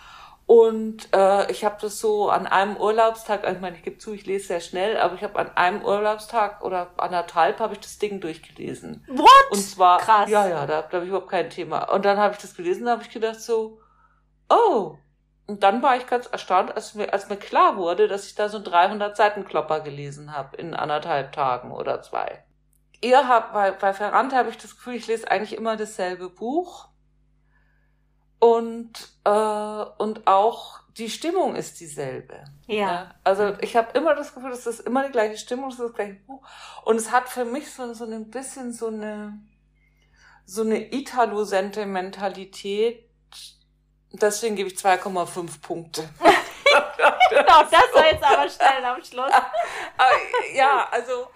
[SPEAKER 2] Und äh, ich habe das so an einem Urlaubstag, also ich meine, ich gebe zu, ich lese sehr schnell, aber ich habe an einem Urlaubstag oder anderthalb habe ich das Ding durchgelesen.
[SPEAKER 1] What?
[SPEAKER 2] Und zwar,
[SPEAKER 1] Krass.
[SPEAKER 2] ja, ja, da, da habe ich überhaupt kein Thema. Und dann habe ich das gelesen, da habe ich gedacht so, oh. Und dann war ich ganz erstaunt, als mir, als mir klar wurde, dass ich da so 300 Seiten Klopper gelesen habe in anderthalb Tagen oder zwei. Ihr habt, bei, bei Ferrante habe ich das Gefühl, ich lese eigentlich immer dasselbe Buch und äh, und auch die Stimmung ist dieselbe.
[SPEAKER 1] Ja. ja.
[SPEAKER 2] Also ich habe immer das Gefühl, dass das immer die gleiche Stimmung ist, das gleiche Buch. Und es hat für mich so, so ein bisschen so eine so eine Italo-Sentimentalität. Deswegen gebe ich 2,5 Punkte.
[SPEAKER 1] genau, das war jetzt aber schnell am Schluss.
[SPEAKER 2] ja, also.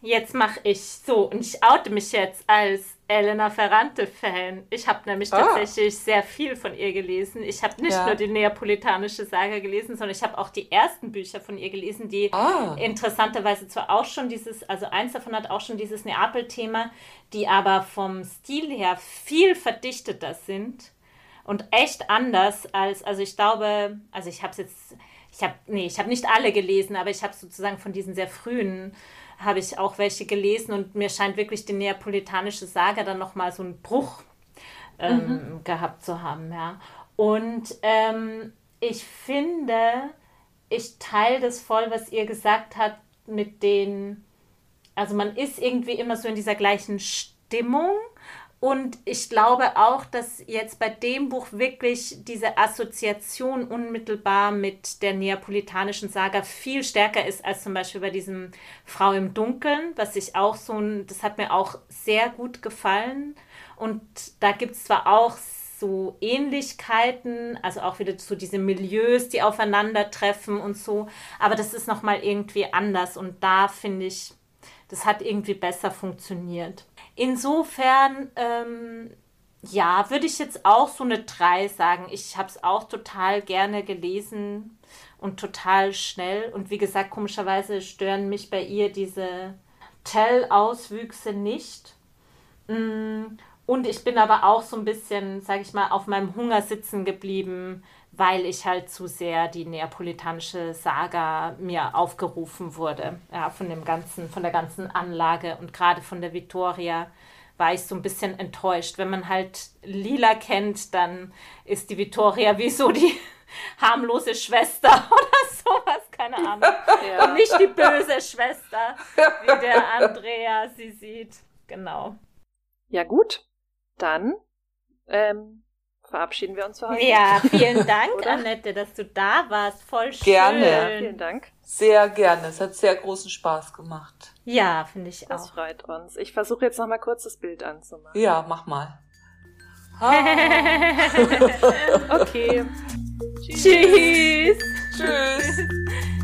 [SPEAKER 1] Jetzt mache ich so und ich oute mich jetzt als Elena Ferrante-Fan. Ich habe nämlich ah. tatsächlich sehr viel von ihr gelesen. Ich habe nicht ja. nur die neapolitanische Saga gelesen, sondern ich habe auch die ersten Bücher von ihr gelesen, die ah. interessanterweise zwar auch schon dieses, also eins davon hat auch schon dieses Neapel-Thema, die aber vom Stil her viel verdichteter sind und echt anders als, also ich glaube, also ich habe es jetzt, ich habe, nee, ich habe nicht alle gelesen, aber ich habe sozusagen von diesen sehr frühen habe ich auch welche gelesen und mir scheint wirklich die neapolitanische Saga dann nochmal so einen Bruch ähm, mhm. gehabt zu haben, ja. Und ähm, ich finde, ich teile das voll, was ihr gesagt habt mit den, also man ist irgendwie immer so in dieser gleichen Stimmung Und ich glaube auch, dass jetzt bei dem Buch wirklich diese Assoziation unmittelbar mit der neapolitanischen Saga viel stärker ist als zum Beispiel bei diesem Frau im Dunkeln, was ich auch so das hat mir auch sehr gut gefallen. Und da gibt es zwar auch so Ähnlichkeiten, also auch wieder so diese Milieus, die aufeinandertreffen und so, aber das ist nochmal irgendwie anders und da finde ich, das hat irgendwie besser funktioniert. Insofern, ähm, ja, würde ich jetzt auch so eine 3 sagen. Ich habe es auch total gerne gelesen und total schnell. Und wie gesagt, komischerweise stören mich bei ihr diese Tell-Auswüchse nicht. Mm, und ich bin aber auch so ein bisschen, sage ich mal, auf meinem Hunger sitzen geblieben, weil ich halt zu sehr die neapolitanische Saga mir aufgerufen wurde. Ja, von dem ganzen, von der ganzen Anlage und gerade von der Vittoria war ich so ein bisschen enttäuscht. Wenn man halt Lila kennt, dann ist die Vittoria wie so die harmlose Schwester oder sowas, keine Ahnung. Ja. Und nicht die böse Schwester, wie der Andrea sie sieht. Genau.
[SPEAKER 3] Ja, gut. Dann ähm, verabschieden wir uns für heute.
[SPEAKER 1] Ja, vielen Dank, Annette, dass du da warst. Voll schön.
[SPEAKER 2] Gerne.
[SPEAKER 3] Vielen Dank.
[SPEAKER 2] Sehr gerne. Es hat sehr großen Spaß gemacht.
[SPEAKER 1] Ja, finde ich
[SPEAKER 3] das
[SPEAKER 1] auch.
[SPEAKER 3] Das freut uns. Ich versuche jetzt noch mal kurz das Bild anzumachen.
[SPEAKER 2] Ja, mach mal.
[SPEAKER 3] okay.
[SPEAKER 1] Tschüss.